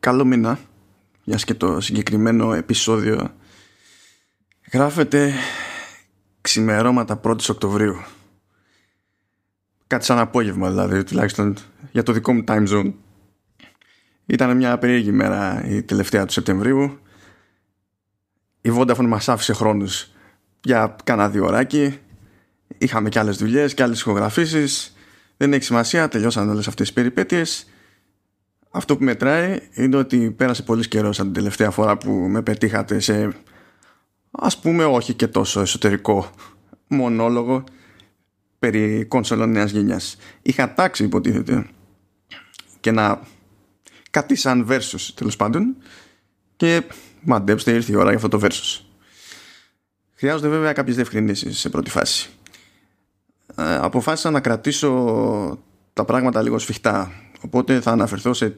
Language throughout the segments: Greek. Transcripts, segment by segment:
καλό μήνα για και το συγκεκριμένο επεισόδιο. Γράφεται ξημερώματα 1η Οκτωβρίου. Κάτι σαν απόγευμα δηλαδή τουλάχιστον για το δικό μου time zone. Ήταν μια περίεργη μέρα η τελευταία του Σεπτεμβρίου. Η Vodafone μας άφησε χρόνους για κάνα δύο ωράκι. Είχαμε και άλλες δουλειές και άλλες ηχογραφήσεις. Δεν έχει σημασία, τελειώσαν όλες αυτές τις περιπέτειες αυτό που μετράει είναι ότι πέρασε πολύ καιρό από την τελευταία φορά που με πετύχατε σε ας πούμε όχι και τόσο εσωτερικό μονόλογο περί κόνσολων νέας γενιάς. Είχα τάξει υποτίθεται και να κάτι σαν versus τέλος πάντων και μαντέψτε ήρθε η ώρα για αυτό το versus. Χρειάζονται βέβαια κάποιες διευκρινήσεις σε πρώτη φάση. Ε, αποφάσισα να κρατήσω τα πράγματα λίγο σφιχτά Οπότε θα αναφερθώ σε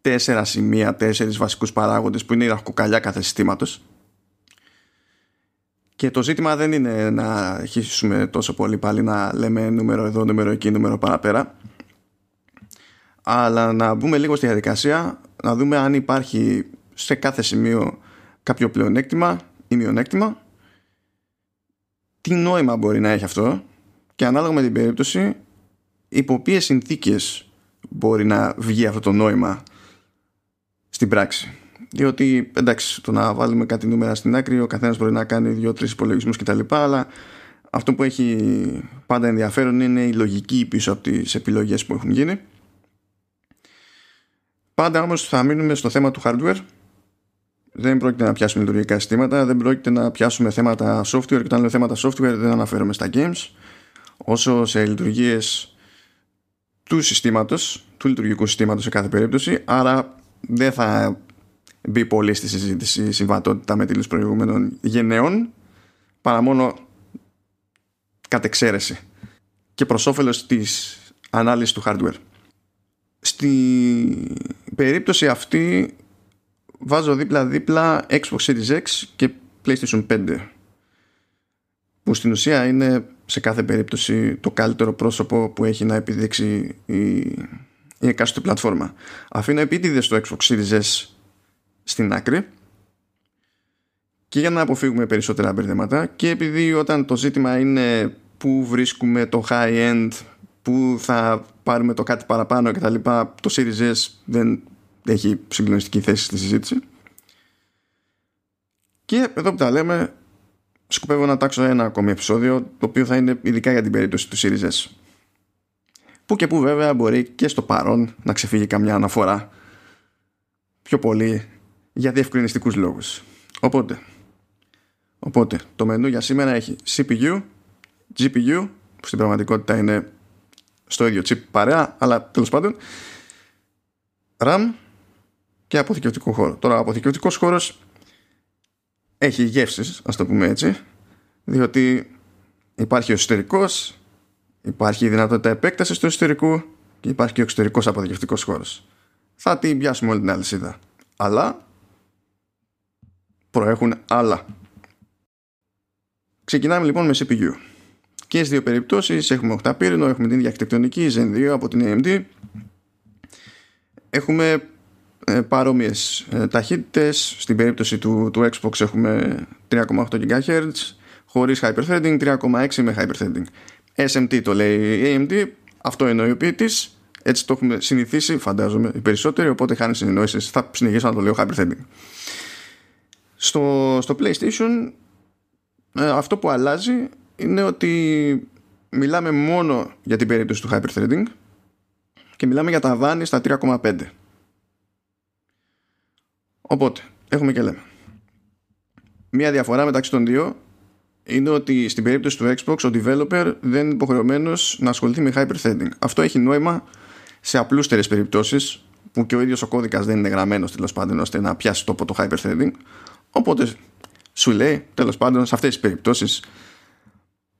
τέσσερα σημεία, τέσσερις βασικούς παράγοντες που είναι η ραχοκοκαλιά κάθε συστήματος. Και το ζήτημα δεν είναι να αρχίσουμε τόσο πολύ πάλι να λέμε νούμερο εδώ, νούμερο εκεί, νούμερο παραπέρα. Αλλά να μπούμε λίγο στη διαδικασία, να δούμε αν υπάρχει σε κάθε σημείο κάποιο πλεονέκτημα ή μειονέκτημα. Τι νόημα μπορεί να έχει αυτό και ανάλογα με την περίπτωση υπό ποιες συνθήκες μπορεί να βγει αυτό το νόημα στην πράξη. Διότι εντάξει, το να βάλουμε κάτι νούμερα στην άκρη, ο καθένας μπορεί να κάνει δύο-τρεις υπολογισμούς κτλ. Αλλά αυτό που έχει πάντα ενδιαφέρον είναι η λογική πίσω από τις επιλογές που έχουν γίνει. Πάντα όμως θα μείνουμε στο θέμα του hardware. Δεν πρόκειται να πιάσουμε λειτουργικά συστήματα, δεν πρόκειται να πιάσουμε θέματα software και όταν λέω θέματα software δεν αναφέρομαι στα games. Όσο σε λειτουργίες του συστήματος, του λειτουργικού συστήματος σε κάθε περίπτωση, άρα δεν θα μπει πολύ στη συζήτηση συμβατότητα με τίτλους προηγούμενων γενναίων, παρά μόνο κατ' εξαίρεση και προς όφελος της ανάλυσης του hardware. Στη περίπτωση αυτή βάζω δίπλα-δίπλα Xbox Series X και PlayStation 5 που στην ουσία είναι σε κάθε περίπτωση το καλύτερο πρόσωπο που έχει να επιδείξει η, η εκάστοτε πλατφόρμα. Αφήνω επίτηδες στο Xbox Series S στην άκρη και για να αποφύγουμε περισσότερα μπερδέματα και επειδή όταν το ζήτημα είναι που βρίσκουμε το high end που θα πάρουμε το κάτι παραπάνω και τα λοιπά το Series S δεν έχει συγκλονιστική θέση στη συζήτηση και εδώ που τα λέμε σκοπεύω να τάξω ένα ακόμη επεισόδιο το οποίο θα είναι ειδικά για την περίπτωση του Series S. Που και που βέβαια μπορεί και στο παρόν να ξεφύγει καμιά αναφορά πιο πολύ για διευκρινιστικούς λόγους. Οπότε, οπότε το μενού για σήμερα έχει CPU, GPU που στην πραγματικότητα είναι στο ίδιο chip παρέα αλλά τέλος πάντων RAM και αποθηκευτικό χώρο. Τώρα αποθηκευτικός χώρος έχει γεύσεις, ας το πούμε έτσι, διότι υπάρχει ο εσωτερικός, υπάρχει η δυνατότητα επέκτασης του εσωτερικού και υπάρχει και ο εξωτερικός αποθηκευτικός χώρος. Θα την πιάσουμε όλη την αλυσίδα. Αλλά προέχουν άλλα. Ξεκινάμε λοιπόν με CPU. Και στις δύο περιπτώσεις έχουμε 8 πύρινο, έχουμε την ίδια αρχιτεκτονική Zen 2 από την AMD. Έχουμε ε, παρόμοιες ε, ταχύτητες. Στην περίπτωση του, του Xbox έχουμε 3,8 GHz χωρίς hyperthreading 3,6 με hyperthreading. SMT το λέει η AMD αυτό εννοεί ο ποιητής. Έτσι το έχουμε συνηθίσει φαντάζομαι οι περισσότεροι οπότε χάνει συνεννόησης θα συνεχίσω να το λέω hyperthreading. Στο, στο PlayStation ε, αυτό που αλλάζει είναι ότι μιλάμε μόνο για την περίπτωση του hyperthreading και μιλάμε για τα βάνη στα 3,5 Οπότε, έχουμε και λέμε. Μία διαφορά μεταξύ των δύο είναι ότι στην περίπτωση του Xbox ο developer δεν είναι υποχρεωμένος να ασχοληθεί με hyperthreading. Αυτό έχει νόημα σε απλούστερες περιπτώσεις που και ο ίδιος ο κώδικας δεν είναι γραμμένος τέλος πάντων ώστε να πιάσει τόπο το hyperthreading. Οπότε σου λέει τέλος πάντων σε αυτές τις περιπτώσεις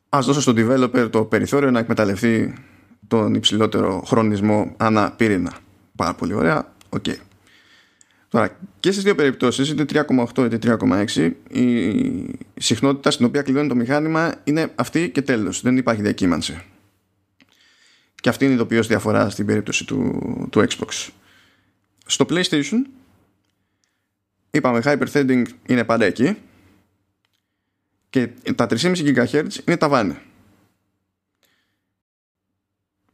ας δώσω στον developer το περιθώριο να εκμεταλλευτεί τον υψηλότερο χρονισμό ανά πυρήνα. Πάρα πολύ ωραία. OK. Okay. Τώρα, και στις δύο περιπτώσεις, είτε 3,8 είτε 3,6, η συχνότητα στην οποία κλειδώνει το μηχάνημα είναι αυτή και τέλος. Δεν υπάρχει διακύμανση. Και αυτή είναι η ειδοποιώς διαφορά στην περίπτωση του, του Xbox. Στο PlayStation είπαμε hyperthreading είναι πάντα εκεί και τα 3,5 GHz είναι τα βάνη.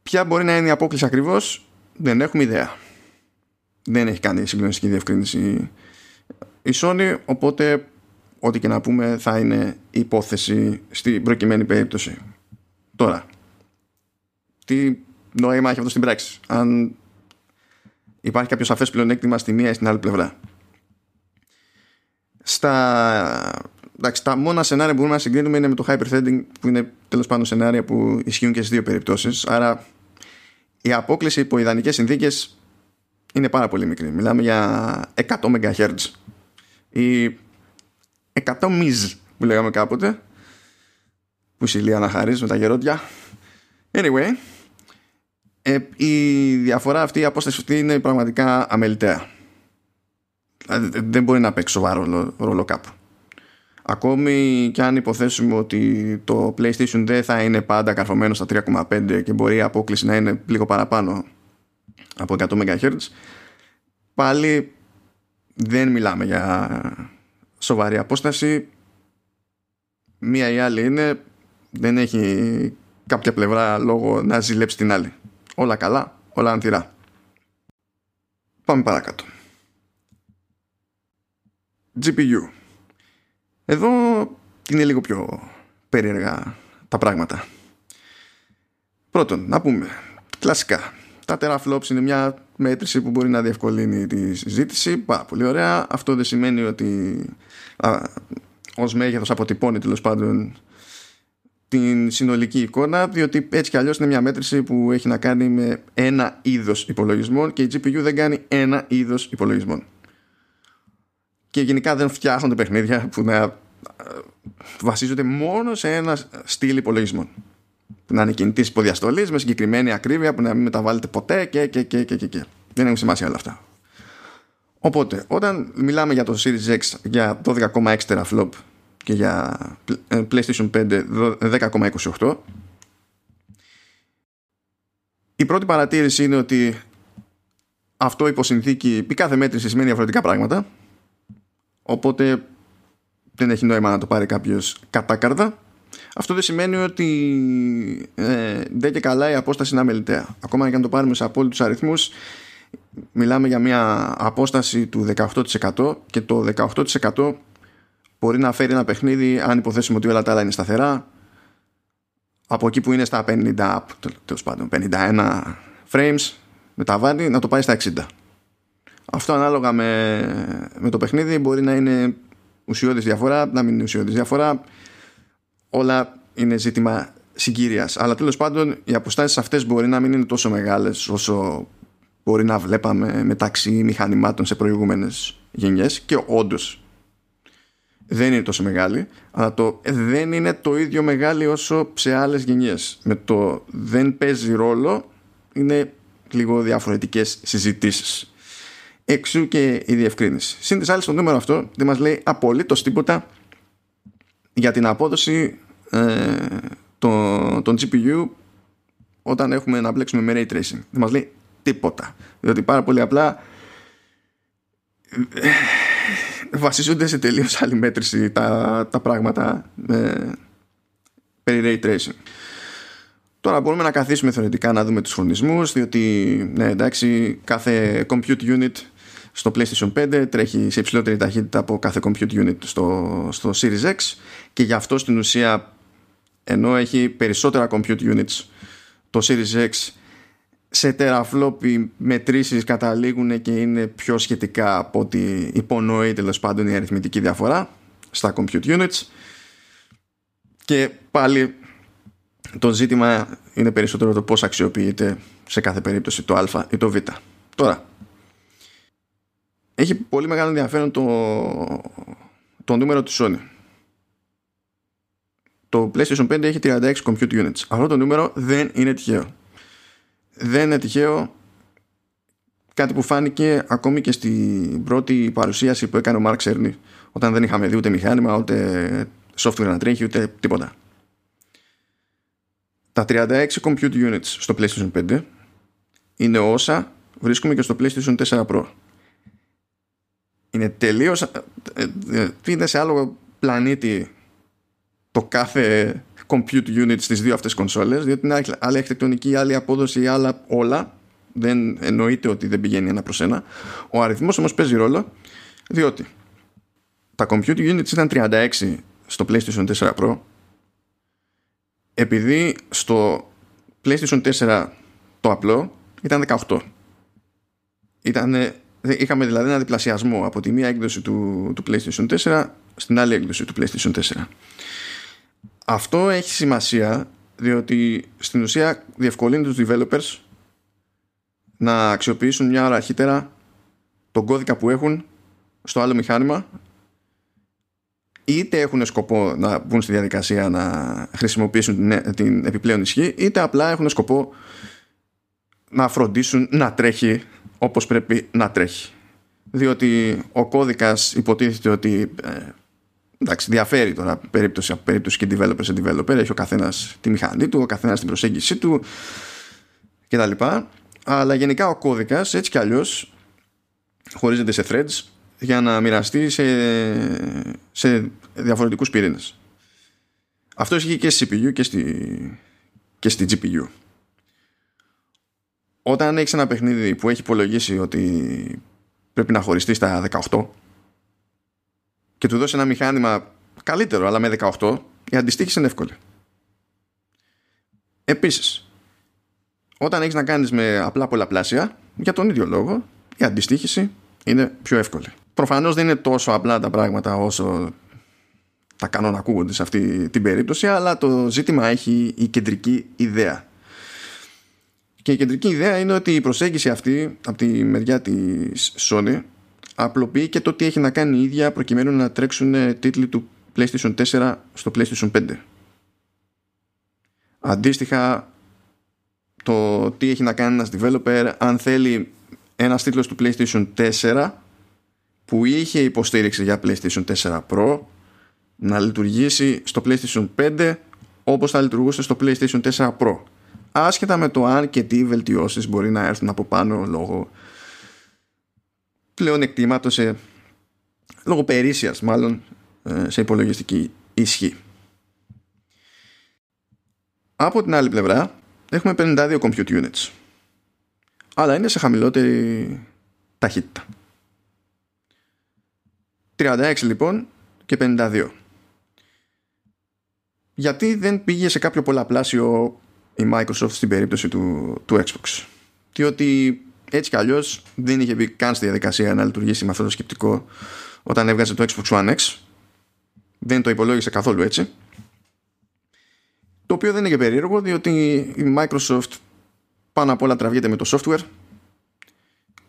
Ποια μπορεί να είναι η απόκληση ακριβώς δεν έχουμε ιδέα. Δεν έχει κάνει συγκλονιστική διευκρίνηση η Sony οπότε ό,τι και να πούμε θα είναι υπόθεση στην προκειμένη περίπτωση. Τώρα, τι νόημα έχει αυτό στην πράξη, αν υπάρχει κάποιο σαφές πλεονέκτημα στη μία ή στην άλλη πλευρά; Στα, εντάξει, τα μόνα σενάρια που μπορούμε να συγκρίνουμε είναι με το hyperthreading που είναι τέλος πάντων σενάρια που ισχύουν και στις δύο περιπτώσεις άρα η απόκληση υπό ιδανικές συνθήκες είναι πάρα πολύ μικρή. Μιλάμε για 100 MHz ή 100 μιζ που λέγαμε κάποτε που συλλία να χαρίζει με τα γερόντια. Anyway ε, η διαφορά αυτή η απόσταση αυτή είναι πραγματικά αμεληταία. Δηλαδή, δεν μπορεί να παίξει σοβαρό ρόλο, ρόλο κάπου. Ακόμη και αν υποθέσουμε ότι το PlayStation δεν θα είναι πάντα καρφωμένο στα 3,5 και μπορεί η απόκληση να είναι λίγο παραπάνω από 100 MHz πάλι δεν μιλάμε για σοβαρή απόσταση. Μία ή άλλη είναι. Δεν έχει κάποια πλευρά λόγο να ζηλέψει την άλλη. Όλα καλά, όλα ανθυρά. Πάμε παρακάτω. GPU εδώ είναι λίγο πιο περίεργα τα πράγματα. Πρώτον να πούμε κλασικά τα teraflops είναι μια μέτρηση που μπορεί να διευκολύνει τη συζήτηση. Πάρα πολύ ωραία. Αυτό δεν σημαίνει ότι α, ως μέγεθος αποτυπώνει τέλος πάντων την συνολική εικόνα διότι έτσι κι αλλιώς είναι μια μέτρηση που έχει να κάνει με ένα είδος υπολογισμών και η GPU δεν κάνει ένα είδος υπολογισμών και γενικά δεν φτιάχνονται παιχνίδια που να βασίζονται μόνο σε ένα στυλ υπολογισμών που να είναι κινητής υποδιαστολής με συγκεκριμένη ακρίβεια που να μην μεταβάλλεται ποτέ και, και, και, και, και. Δεν έχουν σημασία όλα αυτά. Οπότε, όταν μιλάμε για το Series X για 12,6 teraflop και για ε, PlayStation 5 10,28 η πρώτη παρατήρηση είναι ότι αυτό υποσυνθήκη επί κάθε μέτρηση σημαίνει διαφορετικά πράγματα οπότε δεν έχει νόημα να το πάρει κάποιος κατάκαρδα αυτό δεν σημαίνει ότι ε, δεν και καλά η απόσταση είναι αμεληταία. Ακόμα και αν το πάρουμε σε απόλυτους αριθμούς, μιλάμε για μια απόσταση του 18% και το 18% μπορεί να φέρει ένα παιχνίδι, αν υποθέσουμε ότι όλα τα άλλα είναι σταθερά, από εκεί που είναι στα 50, τέλος πάντων, 51 frames με τα βάνη, να το πάει στα 60. Αυτό ανάλογα με, με το παιχνίδι μπορεί να είναι ουσιώδης διαφορά, να μην είναι ουσιώδης διαφορά όλα είναι ζήτημα συγκύριας αλλά τέλος πάντων οι αποστάσεις αυτές μπορεί να μην είναι τόσο μεγάλες όσο μπορεί να βλέπαμε μεταξύ μηχανημάτων σε προηγούμενες γενιές και όντως δεν είναι τόσο μεγάλη αλλά το δεν είναι το ίδιο μεγάλη όσο σε άλλες γενιές. Με το δεν παίζει ρόλο είναι λίγο διαφορετικές συζητήσεις. Εξού και η διευκρίνηση. Συν της άλλης το νούμερο αυτό δεν μας λέει απολύτως τίποτα για την απόδοση ε, το, τον GPU όταν έχουμε να μπλέξουμε με Ray Tracing. Δεν μας λέει τίποτα. Διότι πάρα πολύ απλά ε, βασίζονται σε τελείως άλλη μέτρηση τα, τα πράγματα ε, περί Ray Tracing. Τώρα μπορούμε να καθίσουμε θεωρητικά να δούμε τους φωνισμούς διότι ναι, εντάξει, κάθε compute unit στο PlayStation 5 τρέχει σε υψηλότερη ταχύτητα από κάθε compute unit στο, στο Series X και γι' αυτό στην ουσία ενώ έχει περισσότερα compute units. Το Series X σε teraflop οι μετρήσεις καταλήγουν και είναι πιο σχετικά από ότι υπονοεί τέλος πάντων η αριθμητική διαφορά στα compute units. Και πάλι το ζήτημα είναι περισσότερο το πώς αξιοποιείται σε κάθε περίπτωση το α ή το β. Τώρα, έχει πολύ μεγάλο ενδιαφέρον το, το νούμερο της Sony το PlayStation 5 έχει 36 compute units. Αυτό το νούμερο δεν είναι τυχαίο. Δεν είναι τυχαίο κάτι που φάνηκε ακόμη και στην πρώτη παρουσίαση που έκανε ο Mark Cerny όταν δεν είχαμε δει ούτε μηχάνημα ούτε software να τρέχει ούτε τίποτα. Τα 36 compute units στο PlayStation 5 είναι όσα βρίσκουμε και στο PlayStation 4 Pro. είναι τελείως ε, ε, είναι σε άλλο πλανήτη το κάθε compute unit στις δύο αυτές κονσόλες διότι είναι άλλη αρχιτεκτονική, άλλη απόδοση, άλλα όλα. Δεν εννοείται ότι δεν πηγαίνει ένα προς ένα. Ο αριθμός όμως παίζει ρόλο διότι τα compute units ήταν 36 στο PlayStation 4 Pro. Επειδή στο PlayStation 4 το απλό ήταν 18 Ήτανε, είχαμε δηλαδή ένα διπλασιασμό από τη μία έκδοση του, του PlayStation 4 στην άλλη έκδοση του PlayStation 4 αυτό έχει σημασία διότι στην ουσία διευκολύνει τους developers να αξιοποιήσουν μια ώρα αρχίτερα τον κώδικα που έχουν στο άλλο μηχάνημα. Είτε έχουν σκοπό να μπουν στη διαδικασία να χρησιμοποιήσουν την, την επιπλέον ισχύ είτε απλά έχουν σκοπό να φροντίσουν να τρέχει όπως πρέπει να τρέχει. Διότι ο κώδικας υποτίθεται ότι ε, εντάξει, διαφέρει τώρα περίπτωση από περίπτωση και developer σε developer. Έχει ο καθένας τη μηχανή του, ο καθένας την προσέγγιση του κτλ. Αλλά γενικά ο κώδικας έτσι κι αλλιώς χωρίζεται σε threads για να μοιραστεί σε, σε διαφορετικούς πυρήνες. Αυτό ισχύει και στη CPU και στη, και στη GPU. Όταν έχεις ένα παιχνίδι που έχει υπολογίσει ότι πρέπει να χωριστείς στα 18 και του δώσει ένα μηχάνημα καλύτερο αλλά με 18 η αντιστοίχηση είναι εύκολη. Επίσης όταν έχεις να κάνεις με απλά πολλαπλάσια για τον ίδιο λόγο η αντιστοίχηση είναι πιο εύκολη. Προφανώς δεν είναι τόσο απλά τα πράγματα όσο τα κανόνα ακούγονται σε αυτή την περίπτωση αλλά το ζήτημα έχει η κεντρική ιδέα. Και η κεντρική ιδέα είναι ότι η προσέγγιση αυτή από τη μεριά της Sony απλοποιεί και το τι έχει να κάνει η ίδια προκειμένου να τρέξουν ε, τίτλοι του PlayStation 4 στο PlayStation 5. Αντίστοιχα, το τι έχει να κάνει ένας developer αν θέλει ένας τίτλος του PlayStation 4 που είχε υποστήριξη για PlayStation 4 Pro να λειτουργήσει στο PlayStation 5 όπως θα λειτουργούσε στο PlayStation 4 Pro άσχετα με το αν και τι βελτιώσεις μπορεί να έρθουν από πάνω λόγω πλέον εκτίματο σε λόγω περίσσιας μάλλον ε, σε υπολογιστική ισχύ. Από την άλλη πλευρά έχουμε 52 compute units αλλά είναι σε χαμηλότερη ταχύτητα. 36 λοιπόν και 52. Γιατί δεν πήγε σε κάποιο πολλαπλάσιο η Microsoft στην περίπτωση του, του Xbox. Διότι έτσι κι αλλιώς δεν είχε μπει καν στη διαδικασία να λειτουργήσει με αυτό το σκεπτικό όταν έβγαζε το Xbox One X. Δεν το υπολόγισε καθόλου έτσι. Το οποίο δεν είναι και περίεργο διότι η Microsoft πάνω απ' όλα τραβιέται με το software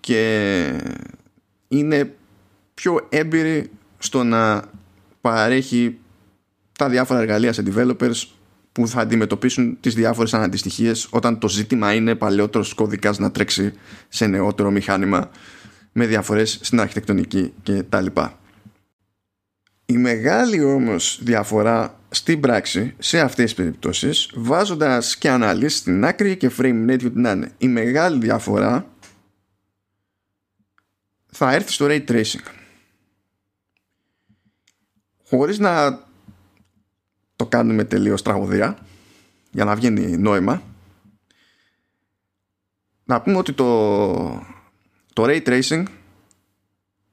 και είναι πιο έμπειρη στο να παρέχει τα διάφορα εργαλεία σε developers που θα αντιμετωπίσουν τις διάφορες αναντιστοιχίες όταν το ζήτημα είναι παλαιότερος κώδικας να τρέξει σε νεότερο μηχάνημα με διαφορές στην αρχιτεκτονική και τα λοιπά. Η μεγάλη όμως διαφορά στην πράξη σε αυτές τις περιπτώσεις βάζοντας και ανάλυση στην άκρη και frame rate να είναι η μεγάλη διαφορά θα έρθει στο ray tracing χωρίς να το κάνουμε τελείως τραγωδία για να βγαίνει νόημα. Να πούμε ότι το, το ray tracing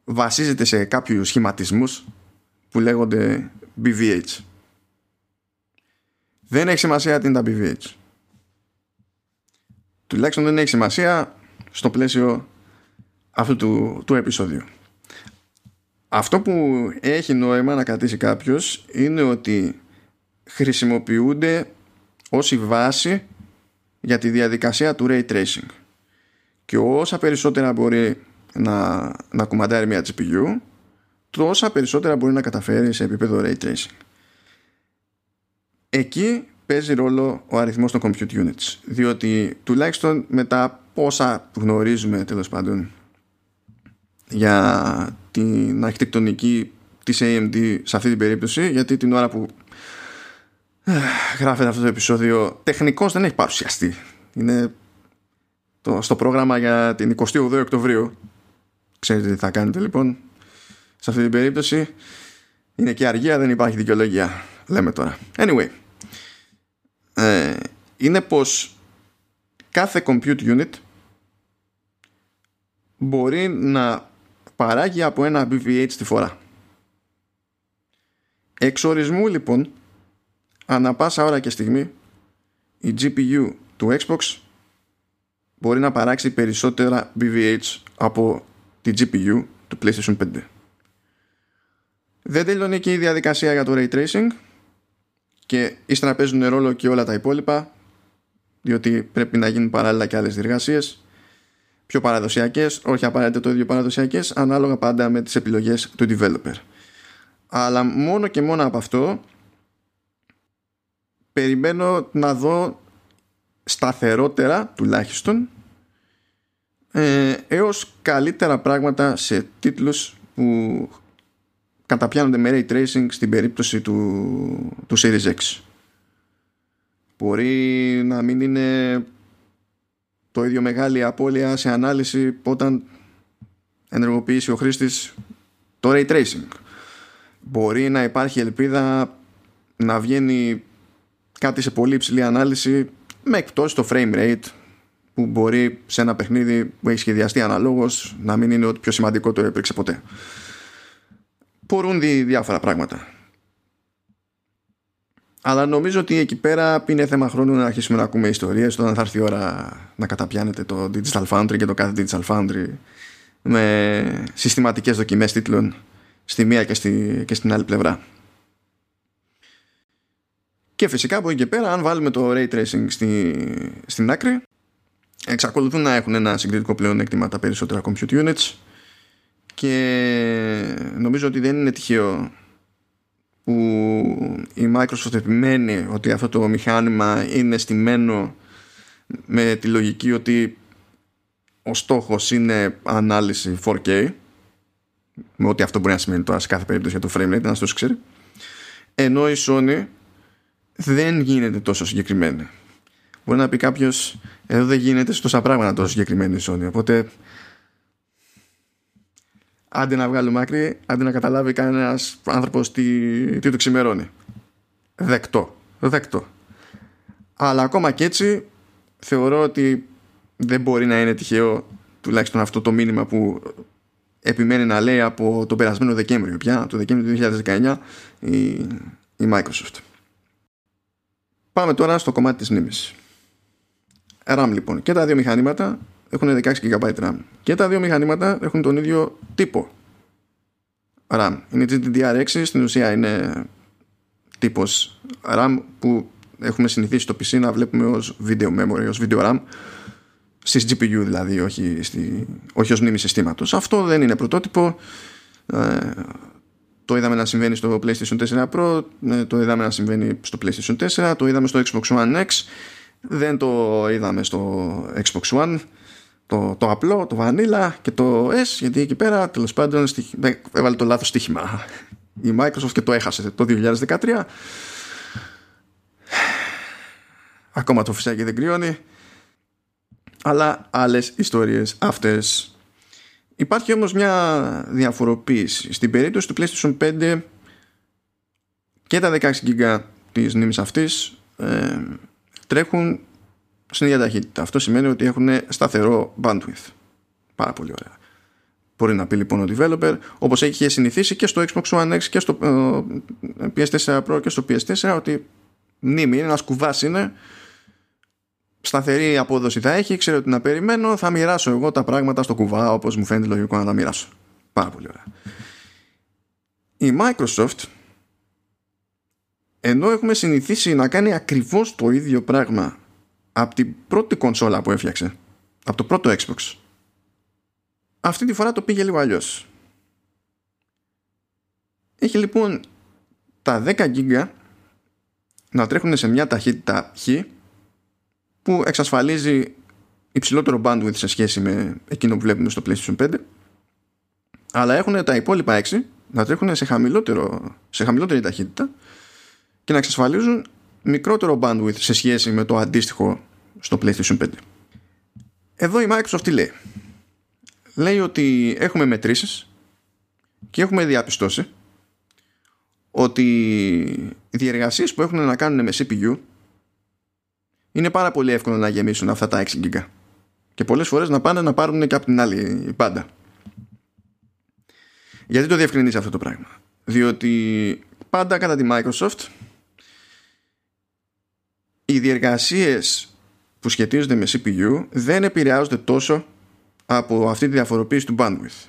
βασίζεται σε κάποιους σχηματισμούς που λέγονται BVH δεν έχει σημασία τι είναι τα BVH τουλάχιστον δεν έχει σημασία στο πλαίσιο αυτού του, του επεισόδιου. Αυτό που έχει νόημα να κρατήσει κάποιος είναι ότι χρησιμοποιούνται ως η βάση για τη διαδικασία του Ray Tracing. Και όσα περισσότερα μπορεί να, να κουμαντάρει μια GPU τόσα περισσότερα μπορεί να καταφέρει σε επίπεδο Ray Tracing. Εκεί παίζει ρόλο ο αριθμός των compute units διότι τουλάχιστον μετά πόσα γνωρίζουμε τέλος πάντων για την αρχιτεκτονική της AMD σε αυτή την περίπτωση γιατί την ώρα που γράφεται αυτό το επεισόδιο τεχνικώς δεν έχει παρουσιαστεί είναι το, στο πρόγραμμα για την 28 Οκτωβρίου ξέρετε τι θα κάνετε λοιπόν σε αυτή την περίπτωση είναι και αργία, δεν υπάρχει δικαιολογία. Λέμε τώρα. Anyway, ε, είναι πως κάθε compute unit μπορεί να παράγει από ένα BVH τη φορά. Εξορισμού λοιπόν, ανά πάσα ώρα και στιγμή, η GPU του Xbox μπορεί να παράξει περισσότερα BVH από τη GPU του PlayStation 5. Δεν τελειώνει και η διαδικασία για το Ray Tracing και ύστερα παίζουν ρόλο και όλα τα υπόλοιπα διότι πρέπει να γίνουν παράλληλα και άλλες διεργασίες πιο παραδοσιακές, όχι απαραίτητα το ίδιο παραδοσιακές ανάλογα πάντα με τις επιλογές του developer αλλά μόνο και μόνο από αυτό περιμένω να δω σταθερότερα τουλάχιστον ε, έως καλύτερα πράγματα σε τίτλους που καταπιάνονται με ray tracing στην περίπτωση του, του Series X. Μπορεί να μην είναι το ίδιο μεγάλη απώλεια σε ανάλυση όταν ενεργοποιήσει ο χρήστης το ray tracing. Μπορεί να υπάρχει ελπίδα να βγαίνει κάτι σε πολύ υψηλή ανάλυση με εκτός στο frame rate που μπορεί σε ένα παιχνίδι που έχει σχεδιαστεί αναλόγως να μην είναι ότι πιο σημαντικό το έπαιξε ποτέ μπορούν δι, διάφορα πράγματα. Αλλά νομίζω ότι εκεί πέρα είναι θέμα χρόνου να αρχίσουμε να ακούμε ιστορίες όταν θα έρθει η ώρα να καταπιάνετε το Digital Foundry και το κάθε Digital Foundry με συστηματικές δοκιμές τίτλων στη μία και, στη, και στην άλλη πλευρά. Και φυσικά από εκεί και πέρα αν βάλουμε το Ray Tracing στη, στην άκρη εξακολουθούν να έχουν ένα συγκριτικό πλεονέκτημα τα περισσότερα compute units και νομίζω ότι δεν είναι τυχαίο που η Microsoft επιμένει ότι αυτό το μηχάνημα είναι στημένο με τη λογική ότι ο στόχος είναι ανάλυση 4K με ό,τι αυτό μπορεί να σημαίνει τώρα σε κάθε περίπτωση για το frame rate να το ξέρει. Ενώ η Sony δεν γίνεται τόσο συγκεκριμένη μπορεί να πει κάποιος εδώ δεν γίνεται σε τόσα πράγματα τόσο συγκεκριμένη η Sony οπότε άντε να βγάλουμε άκρη, άντε να καταλάβει κανένας άνθρωπος τι, τι του ξημερώνει. Δεκτό. Δεκτό. Αλλά ακόμα και έτσι θεωρώ ότι δεν μπορεί να είναι τυχαίο τουλάχιστον αυτό το μήνυμα που επιμένει να λέει από τον περασμένο Δεκέμβριο πια, το Δεκέμβριο του 2019 η, η Microsoft. Πάμε τώρα στο κομμάτι της μνήμης. RAM λοιπόν. Και τα δύο μηχανήματα έχουν 16 GB RAM. Και τα δύο μηχανήματα έχουν τον ίδιο τύπο RAM. Είναι GDDR6, στην ουσία είναι τύπος RAM που έχουμε συνηθίσει στο PC να βλέπουμε ως video memory, ως video RAM στις GPU δηλαδή, όχι, στη, όχι ως μνήμη συστήματος. Αυτό δεν είναι πρωτότυπο. Ε, το είδαμε να συμβαίνει στο PlayStation 4 Pro, ε, το είδαμε να συμβαίνει στο PlayStation 4, το είδαμε στο Xbox One X, δεν το είδαμε στο Xbox One. Το, το απλό, το vanilla και το S γιατί εκεί πέρα τέλος πάντων έβαλε το λάθος στοίχημα. Η Microsoft και το έχασε το 2013 ακόμα το φυσάκι δεν κρυώνει αλλά άλλες ιστορίες αυτές υπάρχει όμως μια διαφοροποίηση στην περίπτωση του PlayStation 5 και τα 16 GB της μνήμης αυτής ε, τρέχουν στην ίδια ταχύτητα. Αυτό σημαίνει ότι έχουν σταθερό bandwidth. Πάρα πολύ ωραία. Μπορεί να πει λοιπόν ο developer, όπως έχει συνηθίσει και στο Xbox One X και στο ε, PS4 Pro και στο PS4, ότι μνήμη είναι, ένας κουβάς είναι, σταθερή απόδοση θα έχει, ξέρω ότι να περιμένω, θα μοιράσω εγώ τα πράγματα στο κουβά όπως μου φαίνεται λογικό να τα μοιράσω. Πάρα πολύ ωραία. Η Microsoft ενώ έχουμε συνηθίσει να κάνει ακριβώς το ίδιο πράγμα από την πρώτη κονσόλα που έφτιαξε από το πρώτο Xbox αυτή τη φορά το πήγε λίγο αλλιώς. έχει λοιπόν τα 10 GB να τρέχουν σε μια ταχύτητα χ που εξασφαλίζει υψηλότερο bandwidth σε σχέση με εκείνο που βλέπουμε στο PlayStation 5 αλλά έχουν τα υπόλοιπα 6 να τρέχουν σε, χαμηλότερο, σε χαμηλότερη ταχύτητα και να εξασφαλίζουν μικρότερο bandwidth σε σχέση με το αντίστοιχο στο PlayStation 5. Εδώ η Microsoft τι λέει; Λέει ότι έχουμε μετρήσεις και έχουμε διαπιστώσει ότι οι διεργασίες που έχουν να κάνουν με CPU είναι πάρα πολύ εύκολο να γεμίσουν αυτά τα 6 GB και πολλές φορές να πάνε να πάρουν και από την άλλη πάντα. Γιατί το διευκρινίζει αυτό το πράγμα; Διότι πάντα κατά τη Microsoft οι διεργασίες που σχετίζονται με CPU δεν επηρεάζονται τόσο από αυτή τη διαφοροποίηση του bandwidth.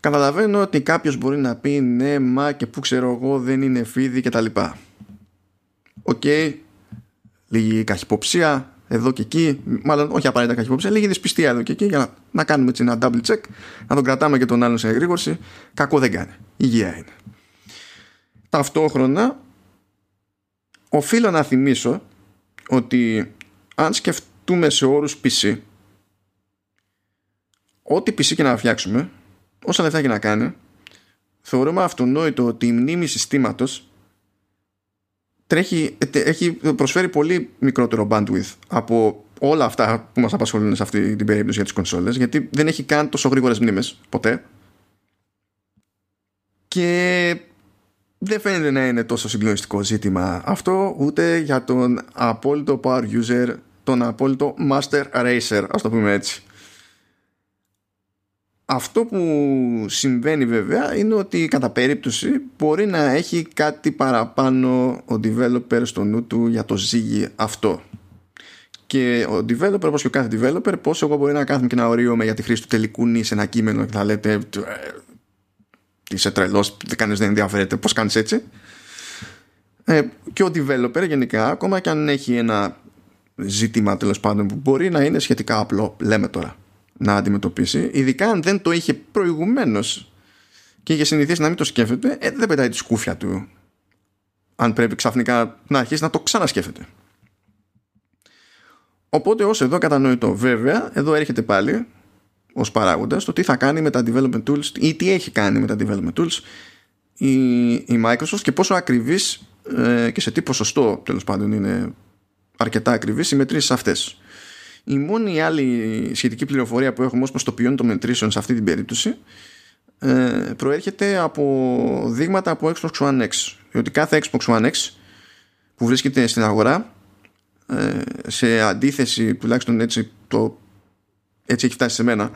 Καταλαβαίνω ότι κάποιος μπορεί να πει ναι, μα και που ξέρω εγώ δεν είναι φίδι και τα λοιπά. OK, okay, λίγη καχυποψία εδώ και εκεί, μάλλον όχι απαραίτητα καχυποψία, λίγη δυσπιστία εδώ και εκεί για να, να κάνουμε έτσι ένα double check, να τον κρατάμε και τον άλλον σε εγρήγορση. Κακό δεν κάνει. Υγεία είναι. Ταυτόχρονα, οφείλω να θυμίσω ότι αν σκεφτούμε σε όρους PC, ό,τι PC και να φτιάξουμε, όσα λεφτά και να κάνει, θεωρούμε αυτονόητο ότι η μνήμη συστήματος τρέχει, έχει προσφέρει πολύ μικρότερο bandwidth από όλα αυτά που μας απασχολούν σε αυτή την περίπτωση για τις κονσόλες γιατί δεν έχει καν τόσο γρήγορες μνήμες ποτέ. Και δεν φαίνεται να είναι τόσο συγκλονιστικό ζήτημα αυτό ούτε για τον απόλυτο power user τον απόλυτο master racer ας το πούμε έτσι αυτό που συμβαίνει βέβαια είναι ότι κατά περίπτωση μπορεί να έχει κάτι παραπάνω ο developer στο νου του για το ζύγι αυτό. Και ο developer, όπως και ο κάθε developer, πόσο εγώ μπορεί να κάθομαι και να ορίωμαι για τη χρήση του τελικού νη σε ένα κείμενο και θα λέτε «Ε, τι είσαι τρελός, κανείς δεν ενδιαφέρεται, πώς κάνεις έτσι. Ε, και ο developer γενικά, ακόμα και αν έχει ένα ζήτημα τέλος πάντων που μπορεί να είναι σχετικά απλό, λέμε τώρα να αντιμετωπίσει, ειδικά αν δεν το είχε προηγουμένως και είχε συνηθίσει να μην το σκέφτεται, ε, δεν πετάει τη σκούφια του. Αν πρέπει ξαφνικά να αρχίσει να το ξανασκέφτεται. Οπότε όσο εδώ κατανοητό βέβαια, εδώ έρχεται πάλι ως παράγοντας το τι θα κάνει με τα development tools ή τι έχει κάνει με τα development tools η, η Microsoft και πόσο ακριβής ε, και σε τι ποσοστό τέλος πάντων είναι αρκετά ακριβής οι μετρήσεις αυτές. Η μόνη άλλη σχετική πληροφορία που έχουμε ως προς το ποιόν των μετρήσεων σε αυτή την περίπτωση ε, προέρχεται από δείγματα από Xbox One X. Διότι κάθε Xbox One X που βρίσκεται στην αγορά ε, σε αντίθεση, τουλάχιστον έτσι, το, έτσι έχει φτάσει σε μένα,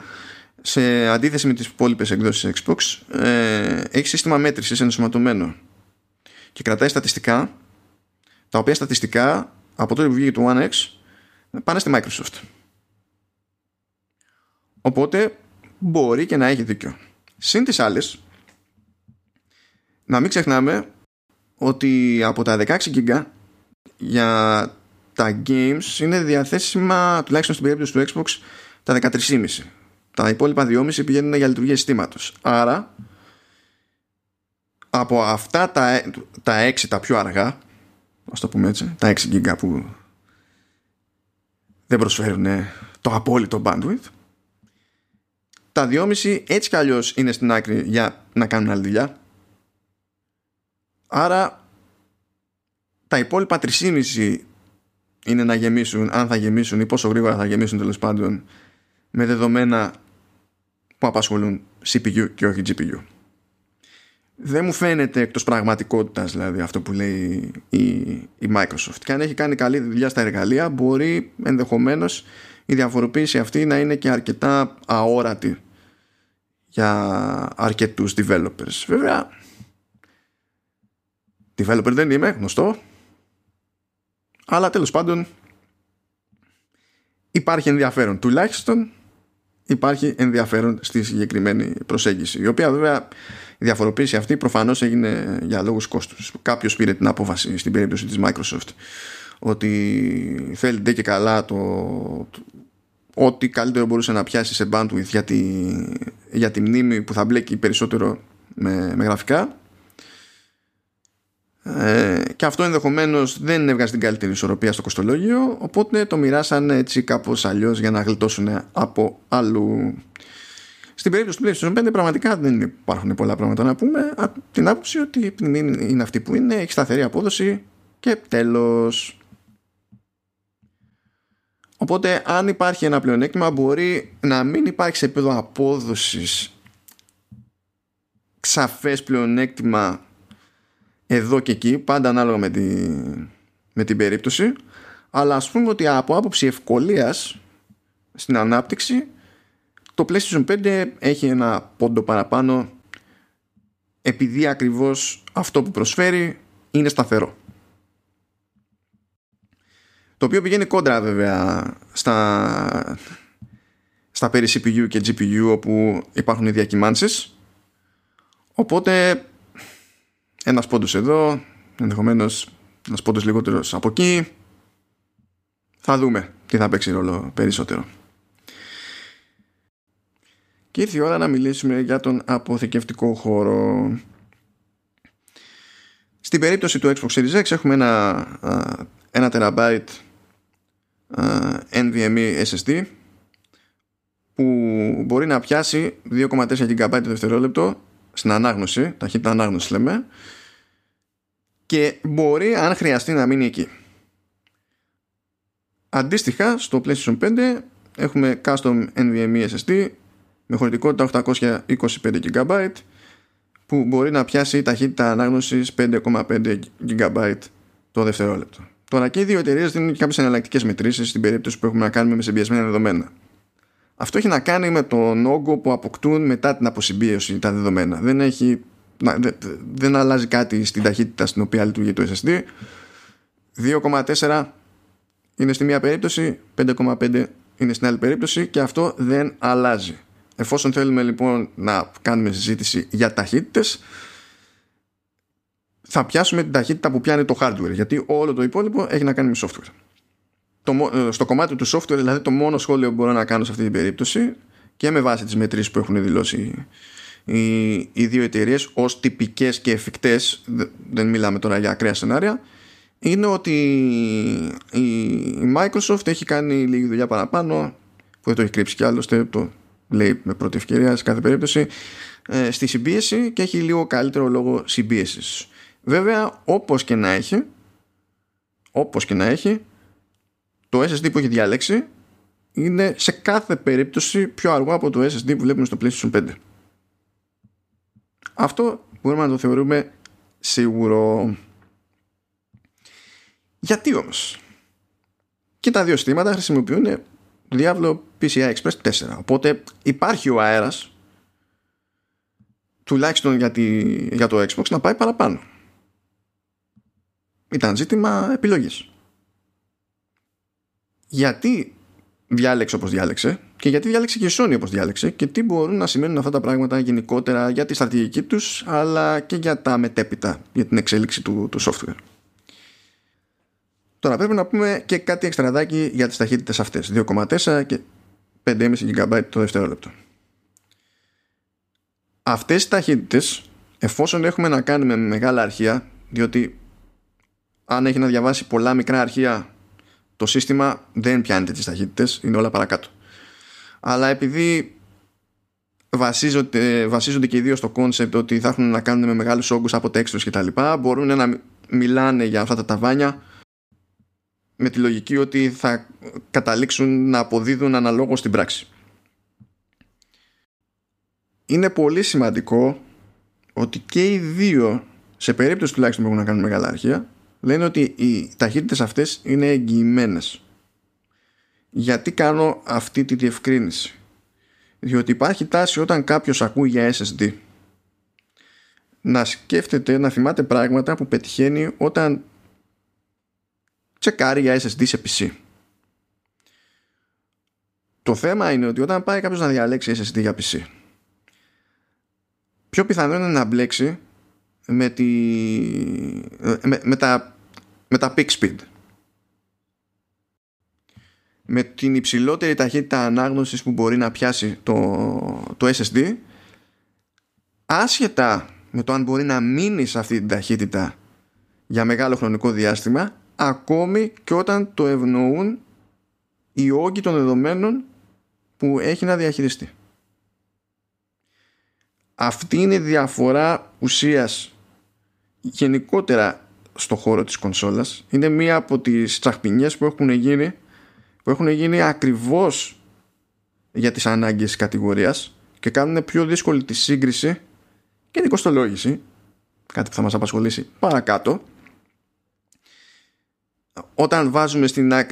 σε αντίθεση με τις υπόλοιπες εκδόσεις Xbox, ε, έχει σύστημα μέτρησης ενσωματωμένο και κρατάει στατιστικά, τα οποία στατιστικά από τότε που βγήκε το One X πάνε στη Microsoft. Οπότε μπορεί και να έχει δίκιο. Συν τις άλλες, να μην ξεχνάμε ότι από τα 16 GB για τα games είναι διαθέσιμα τουλάχιστον στην περίπτωση του Xbox τα 13,5. Τα υπόλοιπα 2,5 πηγαίνουν για λειτουργία συστήματος. Άρα από αυτά τα, τα 6 τα πιο αργά, ας το πούμε έτσι, τα 6 GB που δεν προσφέρουν το απόλυτο bandwidth. Τα 2,5 έτσι κι αλλιώς είναι στην άκρη για να κάνουν άλλη δουλειά. Άρα τα υπόλοιπα 3,5 είναι να γεμίσουν, αν θα γεμίσουν ή πόσο γρήγορα θα γεμίσουν τέλος πάντων με δεδομένα που απασχολούν CPU και όχι GPU δεν μου φαίνεται εκτός πραγματικότητας δηλαδή αυτό που λέει η, η Microsoft. Και αν έχει κάνει καλή δουλειά στα εργαλεία μπορεί ενδεχομένως η διαφοροποίηση αυτή να είναι και αρκετά αόρατη για αρκετούς developers. Βέβαια developer δεν είμαι γνωστό. Αλλά τέλος πάντων υπάρχει ενδιαφέρον τουλάχιστον υπάρχει ενδιαφέρον στη συγκεκριμένη προσέγγιση η οποία βέβαια η διαφοροποίηση αυτή προφανώς έγινε για λόγους κόστους. Κάποιος πήρε την απόφαση στην περίπτωση της Microsoft ότι θέλει και καλά το, ό,τι καλύτερο μπορούσε να πιάσει σε bandwidth για τη, για τη μνήμη που θα μπλέκει περισσότερο με, με γραφικά ε, και αυτό ενδεχομένως δεν έβγαζε την καλύτερη ισορροπία στο κοστολόγιο οπότε το μοιράσανε έτσι κάπως αλλιώς για να γλιτώσουν από άλλου στην περίπτωση του PlayStation 5 πραγματικά δεν υπάρχουν πολλά πράγματα να πούμε. Από την άποψη ότι η είναι αυτή που είναι, έχει σταθερή απόδοση και τέλος. Οπότε αν υπάρχει ένα πλεονέκτημα μπορεί να μην υπάρχει σε επίπεδο απόδοσης ξαφές πλεονέκτημα εδώ και εκεί, πάντα ανάλογα με, τη, με την περίπτωση, αλλά ας πούμε ότι από άποψη ευκολίας στην ανάπτυξη το PlayStation 5 έχει ένα πόντο παραπάνω επειδή ακριβώς αυτό που προσφέρει είναι σταθερό. Το οποίο πηγαίνει κόντρα βέβαια στα, στα περί CPU και GPU όπου υπάρχουν οι διακυμάνσεις. Οπότε ένας πόντος εδώ, ενδεχομένως ένας πόντος λιγότερος από εκεί. Θα δούμε τι θα παίξει ρόλο περισσότερο. Και ήρθε η ώρα να μιλήσουμε για τον αποθηκευτικό χώρο. Στην περίπτωση του Xbox Series X έχουμε ένα, ένα terabyte NVMe SSD που μπορεί να πιάσει 2,4 GB το δευτερόλεπτο στην ανάγνωση, ταχύτητα ανάγνωσης λέμε και μπορεί αν χρειαστεί να μείνει εκεί. Αντίστοιχα στο PlayStation 5 έχουμε custom NVMe SSD με χωρητικότητα 825 GB που μπορεί να πιάσει ταχύτητα ανάγνωσης 5,5 GB το δευτερόλεπτο. Τώρα και οι δύο εταιρείες δίνουν και κάποιες εναλλακτικές μετρήσεις στην περίπτωση που έχουμε να κάνουμε με συμπιεσμένα δεδομένα. Αυτό έχει να κάνει με τον όγκο που αποκτούν μετά την αποσυμπίωση τα δεδομένα. Δεν, έχει, δεν αλλάζει κάτι στην ταχύτητα στην οποία λειτουργεί το SSD. 2,4 είναι στη μία περίπτωση, 5,5 είναι στην άλλη περίπτωση και αυτό δεν αλλάζει. Εφόσον θέλουμε λοιπόν να κάνουμε συζήτηση για ταχύτητες θα πιάσουμε την ταχύτητα που πιάνει το hardware γιατί όλο το υπόλοιπο έχει να κάνει με software. Το, ε, στο κομμάτι του software δηλαδή το μόνο σχόλιο που μπορώ να κάνω σε αυτή την περίπτωση και με βάση τις μετρήσεις που έχουν δηλώσει οι, οι δύο εταιρείες ως τυπικές και εφικτές δεν μιλάμε τώρα για ακραία σενάρια είναι ότι η Microsoft έχει κάνει λίγη δουλειά παραπάνω που δεν το έχει κρύψει κι άλλωστε το λέει με πρώτη ευκαιρία σε κάθε περίπτωση ε, στη συμπίεση και έχει λίγο καλύτερο λόγο συμπίεσης. Βέβαια όπως και να έχει όπως και να έχει το SSD που έχει διαλέξει είναι σε κάθε περίπτωση πιο αργό από το SSD που βλέπουμε στο PlayStation 5 αυτό μπορούμε να το θεωρούμε σίγουρο. Γιατί όμως; Και τα δύο στήματα χρησιμοποιούν διάβλο PCI Express 4 οπότε υπάρχει ο αέρας τουλάχιστον για, για το Xbox να πάει παραπάνω. Ήταν ζήτημα επιλογής γιατί διάλεξε όπως διάλεξε και γιατί διάλεξε και η Sony όπως διάλεξε και τι μπορούν να σημαίνουν αυτά τα πράγματα γενικότερα για τη στρατηγική τους αλλά και για τα μετέπειτα για την εξέλιξη του, του software. Τώρα πρέπει να πούμε και κάτι εξτραδάκι για τις ταχύτητες αυτές. 2,4 και 5,5 GB το δευτερόλεπτο. Αυτές οι ταχύτητες εφόσον έχουμε να κάνουμε με μεγάλα αρχεία διότι αν έχει να διαβάσει πολλά μικρά αρχεία το σύστημα δεν πιάνει τέτοιες ταχύτητες είναι όλα παρακάτω αλλά επειδή βασίζονται, βασίζονται και οι δύο στο concept ότι θα έχουν να κάνουν με μεγάλους όγκους από textures και τα λοιπά μπορούν να μιλάνε για αυτά τα ταβάνια με τη λογική ότι θα καταλήξουν να αποδίδουν αναλόγως στην πράξη. Είναι πολύ σημαντικό ότι και οι δύο, σε περίπτωση τουλάχιστον που έχουν να κάνουν μεγάλα αρχεία, λένε ότι οι ταχύτητες αυτές είναι εγγυημένες. Γιατί κάνω αυτή τη διευκρίνηση; Διότι υπάρχει τάση όταν κάποιος ακούει για SSD να σκέφτεται, να θυμάται πράγματα που πετυχαίνει όταν τσεκάρει για SSD σε PC. Το θέμα είναι ότι όταν πάει κάποιος να διαλέξει SSD για PC πιο πιθανό είναι να μπλέξει με, τη, με, με, τα, με τα peak speed με την υψηλότερη ταχύτητα ανάγνωσης που μπορεί να πιάσει το, το SSD άσχετα με το αν μπορεί να μείνει σε αυτή την ταχύτητα για μεγάλο χρονικό διάστημα ακόμη και όταν το ευνοούν οι όγκοι των δεδομένων που έχει να διαχειριστεί. Αυτή είναι η διαφορά ουσίας γενικότερα στο χώρο της κονσόλας. Είναι μία από τις τσαχπινιές που έχουν γίνει που έχουν γίνει ακριβώς για τις ανάγκες της κατηγορίας και κάνουν πιο δύσκολη τη σύγκριση και την κοστολόγηση κάτι που θα μας απασχολήσει παρακάτω όταν βάζουμε στην ε,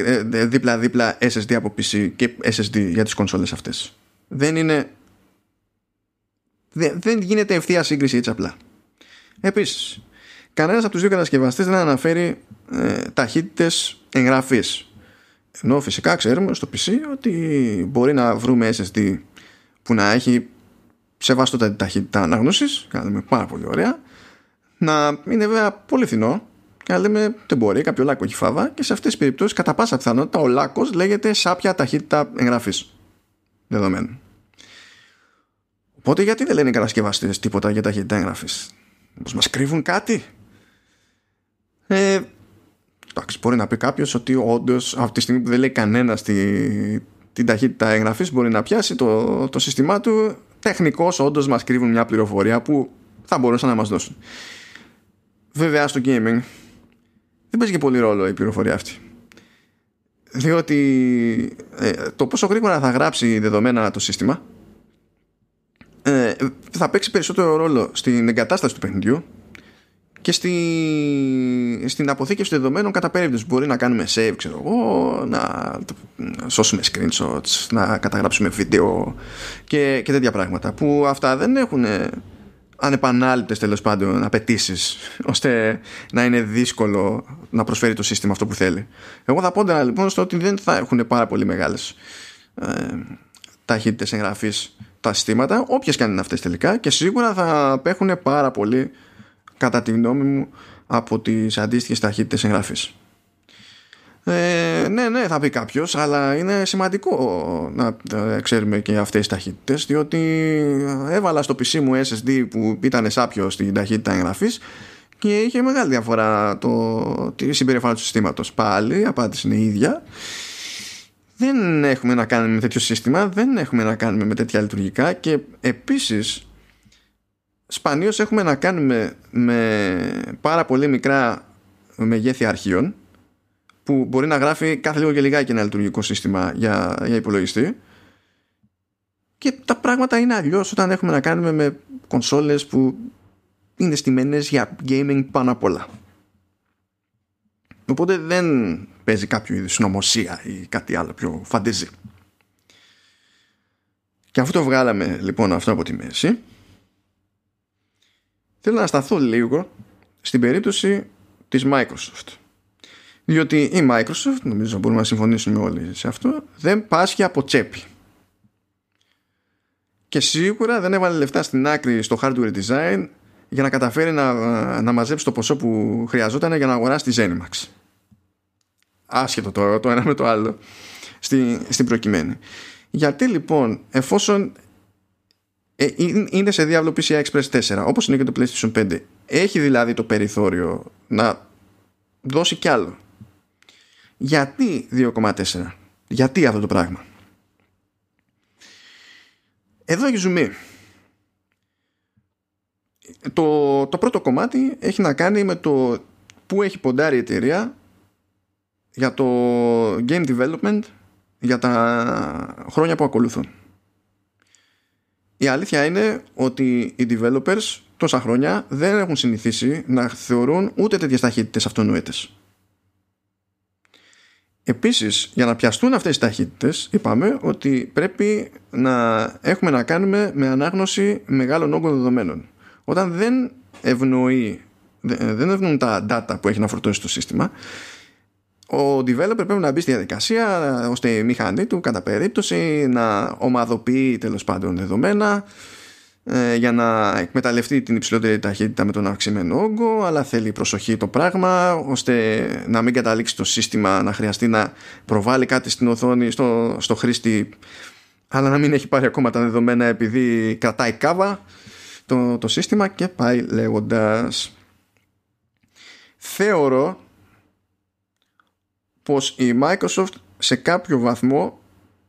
δίπλα-δίπλα SSD από PC και SSD για τις κονσόλες αυτές δεν είναι δεν γίνεται ευθεία σύγκριση έτσι απλά επίσης κανένας από τους δύο κατασκευαστές δεν αναφέρει ε, ταχύτητες εγγραφής ενώ φυσικά ξέρουμε στο PC ότι μπορεί να βρούμε SSD που να έχει σεβαστότατη ταχύτητα ανάγνωσης κάνουμε πάρα πολύ ωραία να είναι βέβαια πολύ φθηνό και να λέμε δεν μπορεί, κάποιο λάκκο έχει φάβα και σε αυτές τις περιπτώσεις κατά πάσα πιθανότητα ο λάκκος λέγεται σάπια ταχύτητα εγγραφής δεδομένου. Οπότε γιατί δεν λένε οι κατασκευαστές τίποτα για ταχύτητα εγγραφής; Μήπως μας κρύβουν κάτι; Ε, εντάξει, μπορεί να πει κάποιος ότι όντως αυτή τη στιγμή που δεν λέει κανένα τη, την ταχύτητα εγγραφής μπορεί να πιάσει το, το σύστημά του. Τεχνικώς, όντως μας κρύβουν μια πληροφορία που θα μπορούσαν να μας δώσουν. Βέβαια, στο gaming δεν παίζει και πολύ ρόλο η πληροφορία αυτή. Διότι ε, το πόσο γρήγορα θα γράψει δεδομένα το σύστημα ε, θα παίξει περισσότερο ρόλο στην εγκατάσταση του παιχνιδιού και στη, στην αποθήκευση δεδομένων κατά περίπτωση μπορεί να κάνουμε save ξέρω εγώ να, να σώσουμε screenshots να καταγράψουμε βίντεο και, και τέτοια πράγματα που αυτά δεν έχουν ανεπανάληπτες τέλος πάντων απαιτήσεις ώστε να είναι δύσκολο να προσφέρει το σύστημα αυτό που θέλει. Εγώ θα πόντα λοιπόν στο ότι δεν θα έχουν πάρα πολύ μεγάλες ε, ταχύτητες εγγραφής τα συστήματα, όποιες και αν είναι αυτές τελικά και σίγουρα θα απέχουν πάρα πολύ κατά τη γνώμη μου από τις αντίστοιχες ταχύτητες εγγραφής. Ε, ναι, ναι, θα πει κάποιος, αλλά είναι σημαντικό να ε, ξέρουμε και αυτές τις ταχύτητες, διότι έβαλα στο PC μου SSD που ήταν σάπιο στην ταχύτητα εγγραφής και είχε μεγάλη διαφορά το, τη συμπεριφορά του συστήματος. Πάλι, η απάντηση είναι η ίδια. Δεν έχουμε να κάνουμε με τέτοιο σύστημα, δεν έχουμε να κάνουμε με τέτοια λειτουργικά και επίσης σπανίως έχουμε να κάνουμε με πάρα πολύ μικρά μεγέθη αρχείων που μπορεί να γράφει κάθε λίγο και λιγάκι ένα λειτουργικό σύστημα για, για υπολογιστή και τα πράγματα είναι αλλιώς όταν έχουμε να κάνουμε με κονσόλες που είναι στημένες για gaming πάνω απ' όλα. Οπότε δεν παίζει κάποιο είδους νομοσία ή κάτι άλλο πιο φαντεζή. Και αφού το βγάλαμε λοιπόν αυτό από τη μέση θέλω να σταθώ λίγο στην περίπτωση της Microsoft διότι η Microsoft, νομίζω μπορούμε να συμφωνήσουμε όλοι σε αυτό, δεν πάσχει από τσέπη. Και σίγουρα δεν έβαλε λεφτά στην άκρη στο hardware design για να καταφέρει να, να μαζέψει το ποσό που χρειαζόταν για να αγοράσει τη Zenimax. Άσχετο το, το ένα με το άλλο στη, στην προκειμένη. Γιατί λοιπόν εφόσον ε, είναι σε διάβλο PCI Express 4 όπως είναι και το PlayStation 5 έχει δηλαδή το περιθώριο να δώσει κι άλλο. Γιατί 2,4 γιατί αυτό το πράγμα; Εδώ έχει ζουμί το, το πρώτο κομμάτι έχει να κάνει με το που έχει ποντάρει η εταιρεία για το game development για τα χρόνια που ακολουθούν. Η αλήθεια είναι ότι οι developers τόσα χρόνια δεν έχουν συνηθίσει να θεωρούν ούτε τέτοιες ταχύτητες αυτονόητες. Επίσης, για να πιαστούν αυτές οι ταχύτητες, είπαμε ότι πρέπει να έχουμε να κάνουμε με ανάγνωση μεγάλων όγκων δεδομένων. Όταν δεν ευνοεί, δεν ευνοούν τα data που έχει να φορτώσει το σύστημα, ο developer πρέπει να μπει στη διαδικασία ώστε η μηχανή του κατά περίπτωση να ομαδοποιεί τέλος πάντων δεδομένα ε, για να εκμεταλλευτεί την υψηλότερη ταχύτητα με τον αυξημένο όγκο αλλά θέλει προσοχή το πράγμα ώστε να μην καταλήξει το σύστημα να χρειαστεί να προβάλλει κάτι στην οθόνη στο, στο χρήστη αλλά να μην έχει πάρει ακόμα τα δεδομένα επειδή κρατάει κάβα το, το σύστημα και πάει λέγοντας. Θεωρώ πως η Microsoft σε κάποιο βαθμό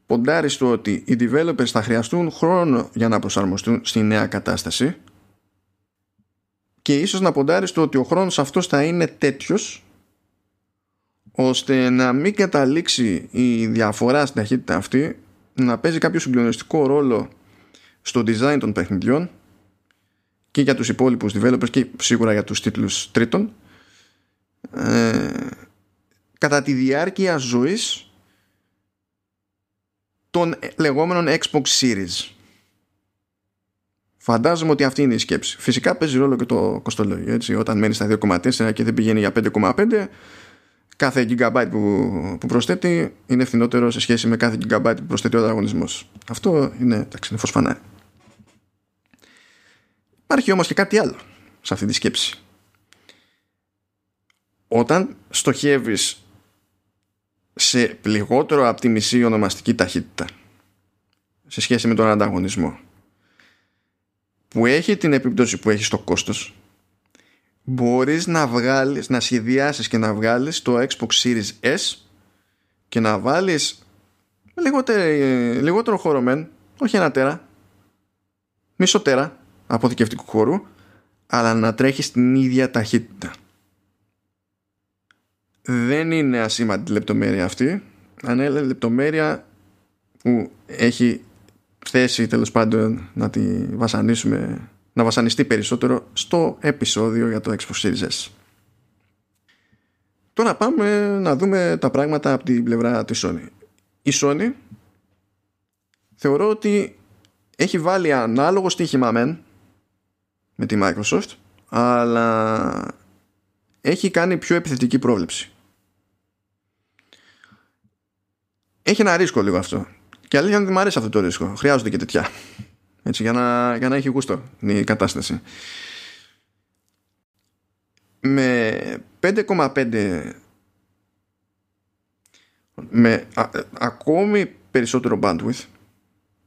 ποντάρει στο ότι οι developers θα χρειαστούν χρόνο για να προσαρμοστούν στη νέα κατάσταση και ίσως να ποντάρει στο ότι ο χρόνος αυτός θα είναι τέτοιος ώστε να μην καταλήξει η διαφορά στην ταχύτητα αυτή να παίζει κάποιο συγκλονιστικό ρόλο στο design των παιχνιδιών και για τους υπόλοιπους developers και σίγουρα για τους τίτλους τρίτων. Ε, κατά τη διάρκεια ζωής των λεγόμενων Xbox Series. Φαντάζομαι ότι αυτή είναι η σκέψη. Φυσικά παίζει ρόλο και το κοστολόγιο. Έτσι. Όταν μένεις στα 2,4 και δεν πηγαίνει για 5,5, κάθε gigabyte που, που προσθέτει είναι φθηνότερο σε σχέση με κάθε gigabyte που προσθέτει ο ανταγωνισμός. Αυτό είναι, εντάξει, είναι φως φανάρι. Υπάρχει όμως και κάτι άλλο σε αυτή τη σκέψη. Όταν στοχεύεις σε λιγότερο από τη μισή ονομαστική ταχύτητα σε σχέση με τον ανταγωνισμό που έχει την επίπτωση που έχει στο κόστος μπορείς να βγάλεις, να σχεδιάσεις και να βγάλεις το Xbox Series S και να βάλεις λιγότερο, λιγότερο χώρο μεν, όχι ένα τέρα, μισό τέρα αποθηκευτικού χώρου, αλλά να τρέχεις στην ίδια ταχύτητα. Δεν είναι ασήμαντη λεπτομέρεια αυτή, αν είναι λεπτομέρεια που έχει θέση τέλος πάντων να τη βασανίσουμε να βασανιστεί περισσότερο στο επεισόδιο για το Xbox Series S. Τώρα πάμε να δούμε τα πράγματα από την πλευρά της Sony. Η Sony θεωρώ ότι έχει βάλει ανάλογο στοίχημα μεν με τη Microsoft αλλά έχει κάνει πιο επιθετική πρόβλεψη. Έχει ένα ρίσκο λίγο αυτό. Και αλήθεια είναι ότι μου αρέσει αυτό το ρίσκο. Χρειάζονται και τέτοια. Έτσι, για, να, για να έχει γούστο η κατάσταση. Με 5,5 με ακόμη περισσότερο bandwidth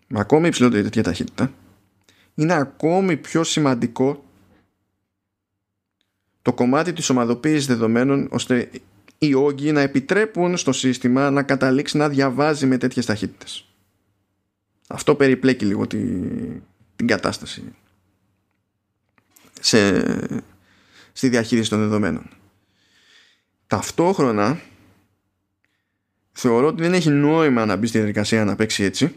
με ακόμη υψηλότερη τέτοια ταχύτητα είναι ακόμη πιο σημαντικό το κομμάτι της ομαδοποίησης δεδομένων ώστε οι όγκοι να επιτρέπουν στο σύστημα να καταλήξει να διαβάζει με τέτοιες ταχύτητες. Αυτό περιπλέκει λίγο τη, την κατάσταση σε, στη διαχείριση των δεδομένων. Ταυτόχρονα θεωρώ ότι δεν έχει νόημα να μπει στη διαδικασία να παίξει έτσι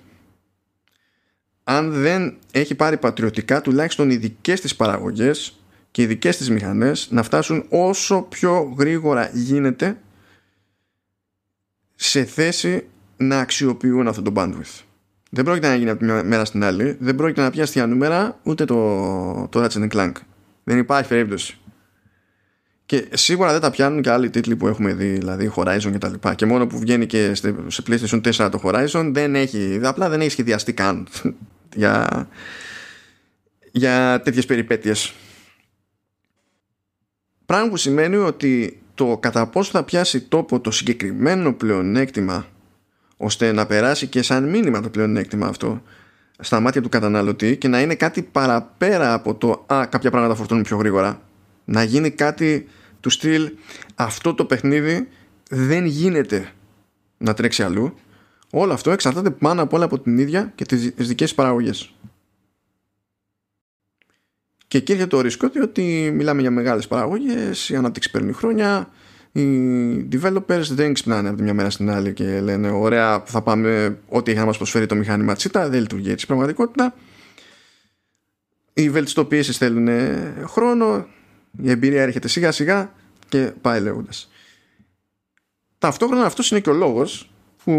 αν δεν έχει πάρει πατριωτικά τουλάχιστον οι δικές της παραγωγές και οι δικές της μηχανές να φτάσουν όσο πιο γρήγορα γίνεται σε θέση να αξιοποιούν αυτό το bandwidth. Δεν πρόκειται να γίνει από τη μια μέρα στην άλλη. Δεν πρόκειται να πιάσει τα νούμερα ούτε το, το Ratchet Clank. Δεν υπάρχει περίπτωση. Και σίγουρα δεν τα πιάνουν και άλλοι τίτλοι που έχουμε δει, δηλαδή Horizon και τα λοιπά. Και μόνο που βγαίνει και σε PlayStation 4 το Horizon δεν έχει, απλά δεν έχει σχεδιαστεί καν για, για τέτοιες περιπέτειες. Πράγμα που σημαίνει ότι το κατά πόσο θα πιάσει τόπο το συγκεκριμένο πλεονέκτημα ώστε να περάσει και σαν μήνυμα το πλεονέκτημα αυτό στα μάτια του καταναλωτή και να είναι κάτι παραπέρα από το «Α, κάποια πράγματα φορτώνουν πιο γρήγορα». Να γίνει κάτι του στυλ «Αυτό το παιχνίδι δεν γίνεται να τρέξει αλλού». Όλο αυτό εξαρτάται πάνω απ' όλα από την ίδια και τις δικές παραγωγές. Και εκεί έρχεται το ρίσκο ότι μιλάμε για μεγάλες παραγωγές, η ανάπτυξη παίρνει χρόνια, οι developers δεν ξυπνάνε από τη μια μέρα στην άλλη και λένε ωραία θα πάμε ό,τι έχει να μας προσφέρει το μηχάνημα τσίτα δεν λειτουργεί έτσι πραγματικότητα οι βελτιστοποιήσεις θέλουν χρόνο η εμπειρία έρχεται σιγά σιγά και πάει λέγοντας. ταυτόχρονα αυτός είναι και ο λόγος που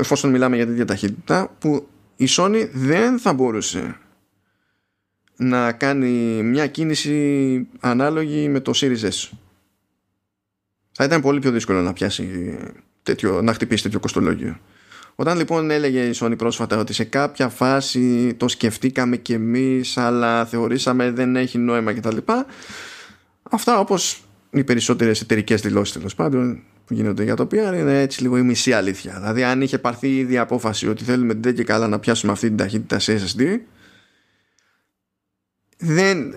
εφόσον μιλάμε για τέτοια ταχύτητα που η Sony δεν θα μπορούσε να κάνει μια κίνηση ανάλογη με το Series S θα ήταν πολύ πιο δύσκολο να πιάσει τέτοιο, να χτυπήσει τέτοιο κοστολόγιο. Όταν λοιπόν έλεγε η Sony πρόσφατα ότι σε κάποια φάση το σκεφτήκαμε κι εμείς αλλά θεωρήσαμε δεν έχει νόημα κτλ. Αυτά όπως οι περισσότερες εταιρικές δηλώσεις τέλος πάντων που γίνονται για το PR είναι έτσι λίγο η μισή αλήθεια. Δηλαδή αν είχε πάρθει ήδη απόφαση ότι θέλουμε δεν και καλά να πιάσουμε αυτή την ταχύτητα σε SSD δεν,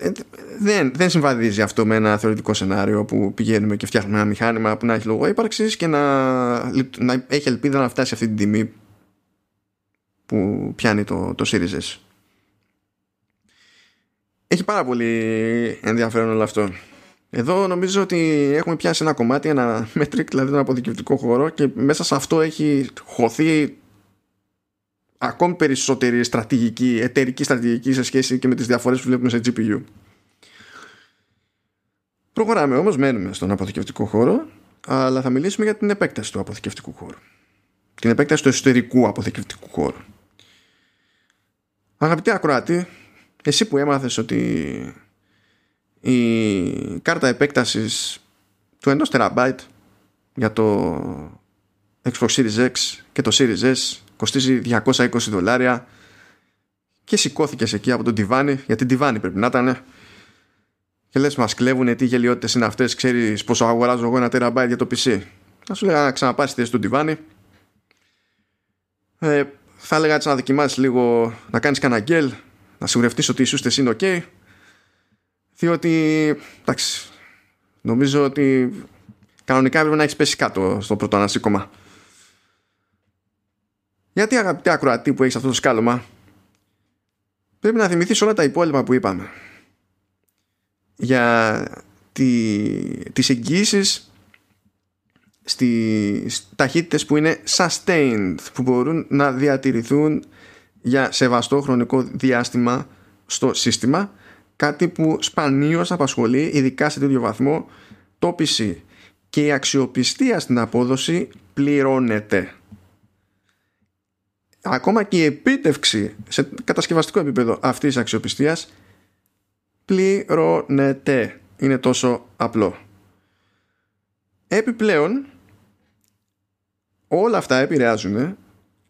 δεν, δεν συμβαδίζει αυτό με ένα θεωρητικό σενάριο που πηγαίνουμε και φτιάχνουμε ένα μηχάνημα που να έχει λόγο ύπαρξης και να, να έχει ελπίδα να φτάσει αυτή την τιμή που πιάνει το, το Series S. Έχει πάρα πολύ ενδιαφέρον όλο αυτό. Εδώ νομίζω ότι έχουμε πιάσει ένα κομμάτι, ένα metric, δηλαδή τον αποδικευτικό χώρο και μέσα σε αυτό έχει χωθεί ακόμη περισσότερη στρατηγική, εταιρική στρατηγική σε σχέση και με τις διαφορές που βλέπουμε σε GPU. Προχωράμε όμως, μένουμε στον αποθηκευτικό χώρο, αλλά θα μιλήσουμε για την επέκταση του αποθηκευτικού χώρου. Την επέκταση του εσωτερικού αποθηκευτικού χώρου. Αγαπητέ ακροατή, εσύ που έμαθες ότι η κάρτα επέκτασης του 1 TB για το Xbox Series X και το Series S κοστίζει 220 δολάρια και σηκώθηκες εκεί από τον τιβάνι γιατί τιβάνι πρέπει να ήταν και λες μας κλέβουνε τι γελιότητες είναι αυτές ξέρεις πόσο αγοράζω εγώ ένα τεραμπάιτ για το PC θα σου λέγα να ξαναπάσεις θέση του τιβάνι ε, θα έλεγα έτσι να δοκιμάσεις λίγο να κάνεις κανένα γκέλ να σιγουρευτείς ότι οι σούστες είναι ok. Διότι εντάξει νομίζω ότι κανονικά έπρεπε να έχεις πέσει κάτω στο πρώτο ανασύκωμα γιατί αγαπητέ ακροατή που έχεις αυτό το σκάλωμα; Πρέπει να θυμηθείς όλα τα υπόλοιπα που είπαμε. Για τη, τις εγγύησεις στις ταχύτητες που είναι sustained που μπορούν να διατηρηθούν για σεβαστό χρονικό διάστημα στο σύστημα. Κάτι που σπανίως απασχολεί ειδικά σε τέτοιο βαθμό το PC και η αξιοπιστία στην απόδοση πληρώνεται ακόμα και η επίτευξη σε κατασκευαστικό επίπεδο αυτής της αξιοπιστίας πληρώνεται. Είναι τόσο απλό. Επιπλέον όλα αυτά επηρεάζουν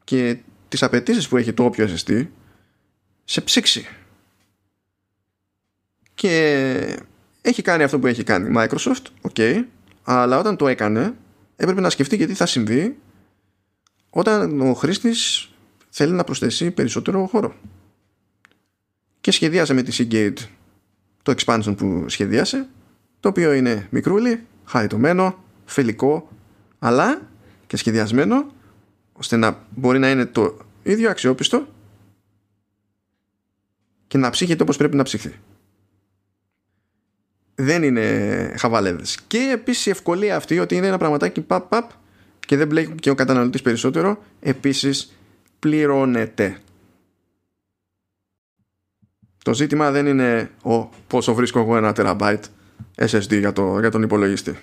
και τις απαιτήσεις που έχει το όποιο SSD σε ψήξη. Και έχει κάνει αυτό που έχει κάνει Microsoft, ok, αλλά όταν το έκανε έπρεπε να σκεφτεί γιατί θα συμβεί όταν ο χρήστης θέλει να προσθέσει περισσότερο χώρο. Και σχεδίασε με τη Seagate το expansion που σχεδίασε, το οποίο είναι μικρούλι, χαριτωμένο, φιλικό, αλλά και σχεδιασμένο ώστε να μπορεί να είναι το ίδιο αξιόπιστο και να ψύχεται όπως πρέπει να ψυχθεί δεν είναι χαβαλέδες. Και επίσης η ευκολία αυτή ότι είναι ένα πραγματάκι παπ παπ και δεν μπλέκει και ο καταναλωτής περισσότερο, επίσης πληρώνεται. Το ζήτημα δεν είναι ο πόσο βρίσκω εγώ ένα τεραμπάιτ SSD για, το, για τον υπολογιστή.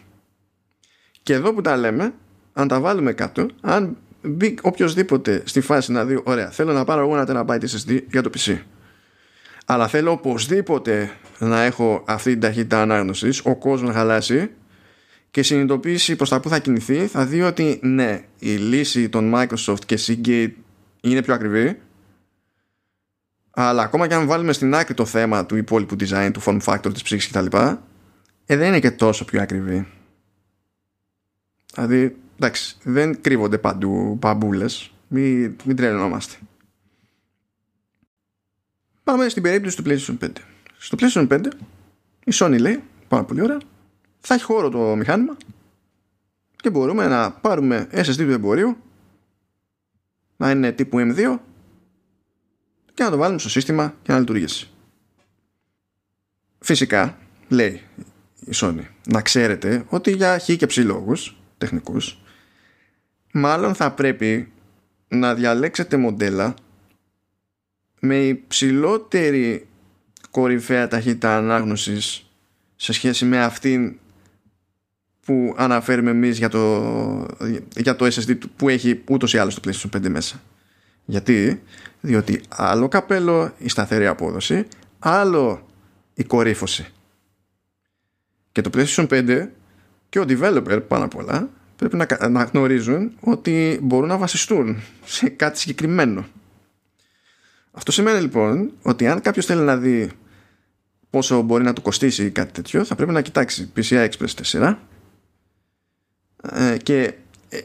Και εδώ που τα λέμε, αν τα βάλουμε κάτω, αν μπει οποιοδήποτε στη φάση να δει, ωραία, θέλω να πάρω εγώ ένα τεραμπάιτ SSD για το PC αλλά θέλω οπωσδήποτε να έχω αυτή την ταχύτητα ανάγνωσης ο κόσμος να χαλάσει και συνειδητοποιήσει προς τα που θα κινηθεί θα δει ότι ναι η λύση των Microsoft και Seagate είναι πιο ακριβή. Αλλά ακόμα και αν βάλουμε στην άκρη το θέμα του υπόλοιπου design, του form factor, της ψήξης κτλ ε, δεν είναι και τόσο πιο ακριβή. Δηλαδή εντάξει δεν κρύβονται παντού παμπούλες μην, μην τρελνόμαστε Πάμε στην περίπτωση του PlayStation 5. Στο PlayStation 5 η Sony λέει, πάρα πολύ ωραία, θα έχει χώρο το μηχάνημα και μπορούμε να πάρουμε SSD του εμπορίου να είναι τύπου M2 και να το βάλουμε στο σύστημα και να λειτουργήσει. Φυσικά, λέει η Sony, να ξέρετε ότι για χ και ψ λόγους τεχνικούς μάλλον θα πρέπει να διαλέξετε μοντέλα με υψηλότερη κορυφαία ταχύτητα ανάγνωσης σε σχέση με αυτήν που αναφέρουμε εμείς για το, για το SSD που έχει ούτως ή άλλως το PlayStation 5 μέσα. Γιατί, διότι άλλο καπέλο η σταθερή απόδοση, άλλο η κορύφωση. Και το PlayStation 5 και ο developer πάνω απ' όλα πρέπει να, να γνωρίζουν ότι μπορούν να βασιστούν σε κάτι συγκεκριμένο. Αυτό σημαίνει λοιπόν ότι αν κάποιος θέλει να δει πόσο μπορεί να του κοστίσει κάτι τέτοιο, θα πρέπει να κοιτάξει PCI Express 4 ε, και ε,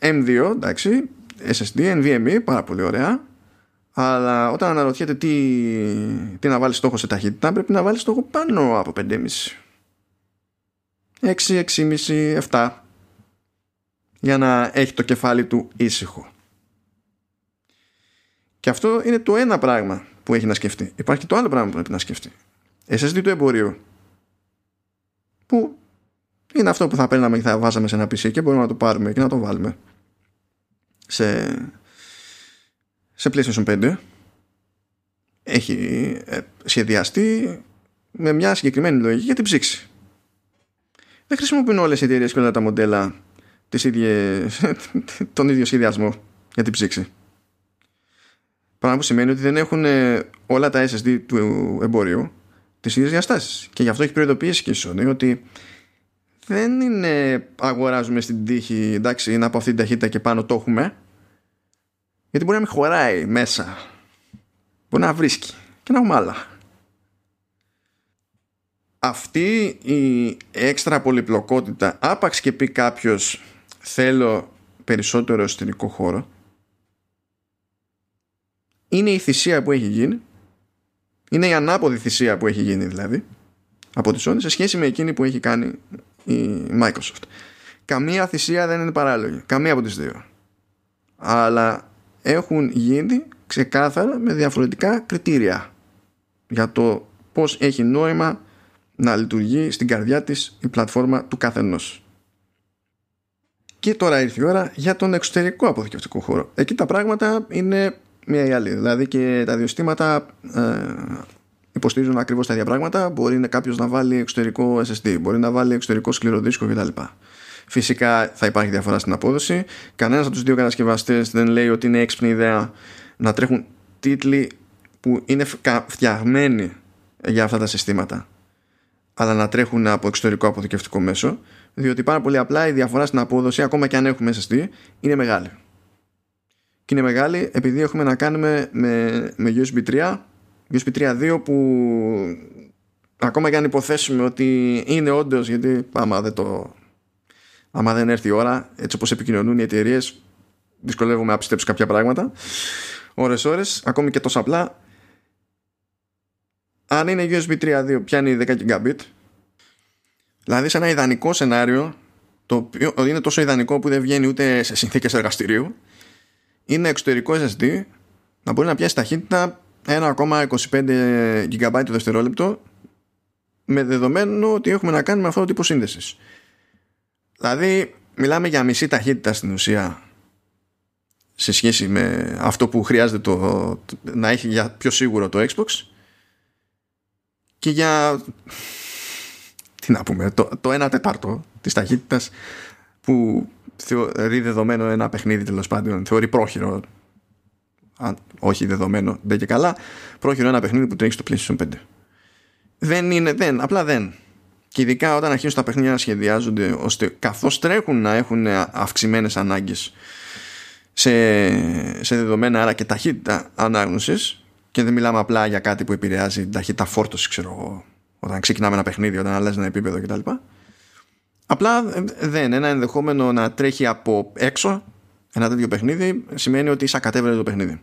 M2, εντάξει, SSD, NVMe, πάρα πολύ ωραία. Αλλά όταν αναρωτιέται τι, τι να βάλει στόχο σε ταχύτητα, πρέπει να βάλεις στόχο πάνω από 5,5. 6, 6,5, 7 για να έχει το κεφάλι του ήσυχο. Και αυτό είναι το ένα πράγμα που έχει να σκεφτεί. Υπάρχει και το άλλο πράγμα που πρέπει να σκεφτεί. SSD του εμπορίου. Που είναι αυτό που θα παίρναμε και θα βάζαμε σε ένα PC και μπορούμε να το πάρουμε και να το βάλουμε σε, σε PlayStation 5 έχει ε, σχεδιαστεί με μια συγκεκριμένη λογική για την ψήξη. Δεν χρησιμοποιούν όλες οι εταιρείες και όλα τα μοντέλα τις ίδιες, τον ίδιο σχεδιασμό για την ψήξη. Πράγμα που σημαίνει ότι δεν έχουν ε, όλα τα SSD του εμπορίου τις ίδιες διαστάσεις. Και γι' αυτό έχει προειδοποιήσει και η Sony ότι δεν είναι αγοράζουμε στην τύχη εντάξει είναι από αυτή την ταχύτητα και πάνω το έχουμε. Γιατί μπορεί να μην χωράει μέσα. Μπορεί να βρίσκει και να έχουμε άλλα. Αυτή η έξτρα πολυπλοκότητα άπαξ και πει κάποιος θέλω περισσότερο εσωτερικό χώρο είναι η θυσία που έχει γίνει. Είναι η ανάποδη θυσία που έχει γίνει δηλαδή από τη Sony σε σχέση με εκείνη που έχει κάνει η Microsoft. Καμία θυσία δεν είναι παράλογη. Καμία από τις δύο. Αλλά έχουν γίνει ξεκάθαρα με διαφορετικά κριτήρια για το πώς έχει νόημα να λειτουργεί στην καρδιά της η πλατφόρμα του καθενός. Και τώρα ήρθε η ώρα για τον εξωτερικό αποθηκευτικό χώρο. Εκεί τα πράγματα είναι μία ή άλλη. Δηλαδή και τα δύο στήματα ε, υποστηρίζουν ακριβώς τα ίδια πράγματα. Μπορεί να κάποιος να βάλει εξωτερικό SSD, μπορεί να βάλει εξωτερικό σκληροδίσκο κτλ. Φυσικά θα υπάρχει διαφορά στην απόδοση. Κανένας από τους δύο κατασκευαστές δεν λέει ότι είναι έξυπνη ιδέα να τρέχουν τίτλοι που είναι φτιαγμένοι για αυτά τα συστήματα αλλά να τρέχουν από εξωτερικό αποθηκευτικό μέσο διότι πάρα πολύ απλά η διαφορά στην απόδοση ακόμα και αν έχουμε SSD είναι μεγάλη και είναι μεγάλη επειδή έχουμε να κάνουμε με, με USB 3 USB 3.2 που ακόμα και αν υποθέσουμε ότι είναι όντως γιατί άμα δεν το άμα δεν έρθει η ώρα έτσι όπως επικοινωνούν οι εταιρείες, δυσκολεύομαι να πιστέψω κάποια πράγματα. Ώρες ώρες ακόμη και τόσο απλά. Αν είναι USB 3.2 πιάνει 10 gigabit δηλαδή σε ένα ιδανικό σενάριο το οποίο είναι τόσο ιδανικό που δεν βγαίνει ούτε σε συνθήκες εργαστηρίου είναι εξωτερικό SSD να μπορεί να πιάσει ταχύτητα 1,25 GB το δευτερόλεπτο με δεδομένο ότι έχουμε να κάνουμε αυτό το τύπο σύνδεσης. Δηλαδή μιλάμε για μισή ταχύτητα στην ουσία σε σχέση με αυτό που χρειάζεται το, να έχει για πιο σίγουρο το Xbox και για τι να πούμε το, το 1 τετάρτο της ταχύτητας που θεωρεί δεδομένο ένα παιχνίδι τέλος πάντων θεωρεί πρόχειρο αν όχι δεδομένο, δεν και καλά, πρόχειρο ένα παιχνίδι που τρέχει στο PlayStation 5. Δεν είναι, δεν, απλά δεν. Και ειδικά όταν αρχίζουν τα παιχνίδια να σχεδιάζονται ώστε καθώς τρέχουν να έχουν αυξημένες ανάγκες σε, σε δεδομένα άρα και ταχύτητα ανάγνωσης και δεν μιλάμε απλά για κάτι που επηρεάζει την ταχύτητα φόρτωσης ξέρω εγώ όταν ξεκινάμε ένα παιχνίδι, όταν αλλάζει ένα επίπεδο κτλ. Απλά δεν. Ένα ενδεχόμενο να τρέχει από έξω ένα τέτοιο παιχνίδι σημαίνει ότι εισακατέβρε το παιχνίδι.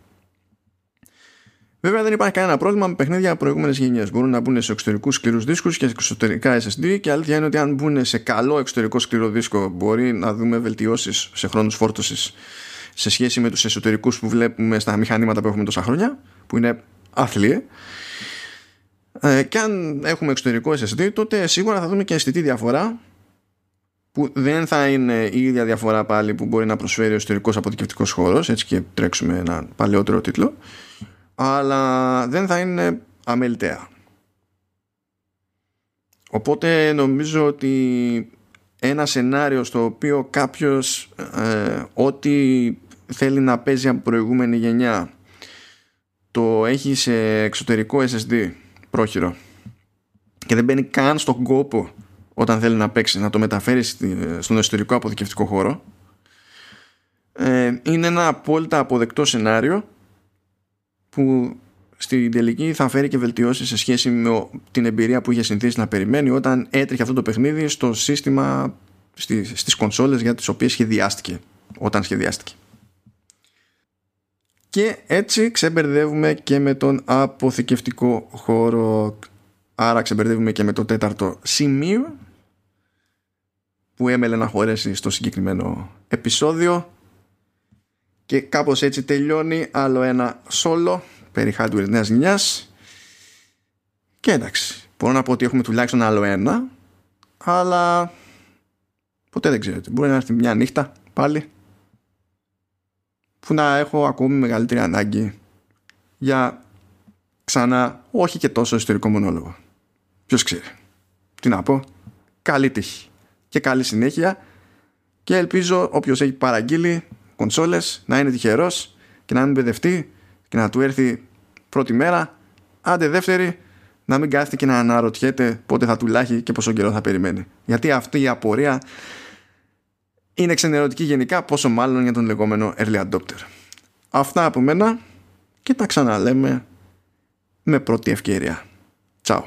Βέβαια δεν υπάρχει κανένα πρόβλημα με παιχνίδια προηγούμενε γενιέ. Μπορούν να μπουν σε εξωτερικούς σκληρούς δίσκους και εξωτερικά SSD και αλήθεια είναι ότι αν μπουν σε καλό εξωτερικό σκληρό δίσκο μπορεί να δούμε βελτιώσεις σε χρόνους φόρτωσης σε σχέση με τους εσωτερικούς που βλέπουμε στα μηχανήματα που έχουμε τόσα χρόνια, που είναι άθλιε. Ε, και αν έχουμε εξωτερικό SSD, τότε σίγουρα θα δούμε και αισθητή διαφορά που δεν θα είναι η ίδια διαφορά πάλι που μπορεί να προσφέρει ο εσωτερικός αποθηκευτικός χώρος, έτσι και τρέξουμε ένα παλαιότερο τίτλο αλλά δεν θα είναι αμεληταία. Οπότε νομίζω ότι ένα σενάριο στο οποίο κάποιος ε, ό,τι θέλει να παίζει από προηγούμενη γενιά το έχει σε εξωτερικό SSD πρόχειρο. Και δεν μπαίνει καν στον κόπο όταν θέλει να παίξει να το μεταφέρει στον εσωτερικό αποθηκευτικό χώρο. Ε, είναι ένα απόλυτα αποδεκτό σενάριο που στην τελική θα φέρει και βελτιώσεις σε σχέση με την εμπειρία που είχε συνηθίσει να περιμένει όταν έτρεχε αυτό το παιχνίδι στο σύστημα στις, στις κονσόλες για τις οποίες σχεδιάστηκε όταν σχεδιάστηκε. Και έτσι ξεμπερδεύουμε και με τον αποθηκευτικό χώρο. Άρα ξεμπερδεύουμε και με το τέταρτο σημείο που έμελε να χωρέσει στο συγκεκριμένο επεισόδιο και κάπως έτσι τελειώνει άλλο ένα solo περί hardware νέας γενιάς και εντάξει μπορώ να πω ότι έχουμε τουλάχιστον άλλο ένα αλλά ποτέ δεν ξέρετε μπορεί να έρθει μια νύχτα πάλι που να έχω ακόμη μεγαλύτερη ανάγκη για ξανά όχι και τόσο ιστορικό μονόλογο. Ποιος ξέρει. Τι να πω. Καλή τύχη και καλή συνέχεια και ελπίζω όποιος έχει παραγγείλει κονσόλες να είναι τυχερός και να μην μπεδευτεί και να του έρθει πρώτη μέρα άντε δεύτερη να μην κάθεται και να αναρωτιέται πότε θα του λάχει και πόσο καιρό θα περιμένει. Γιατί αυτή η απορία είναι ξενερωτική γενικά, πόσο μάλλον για τον λεγόμενο early adopter. Αυτά από μένα και τα ξαναλέμε με πρώτη ευκαιρία. Τσάου.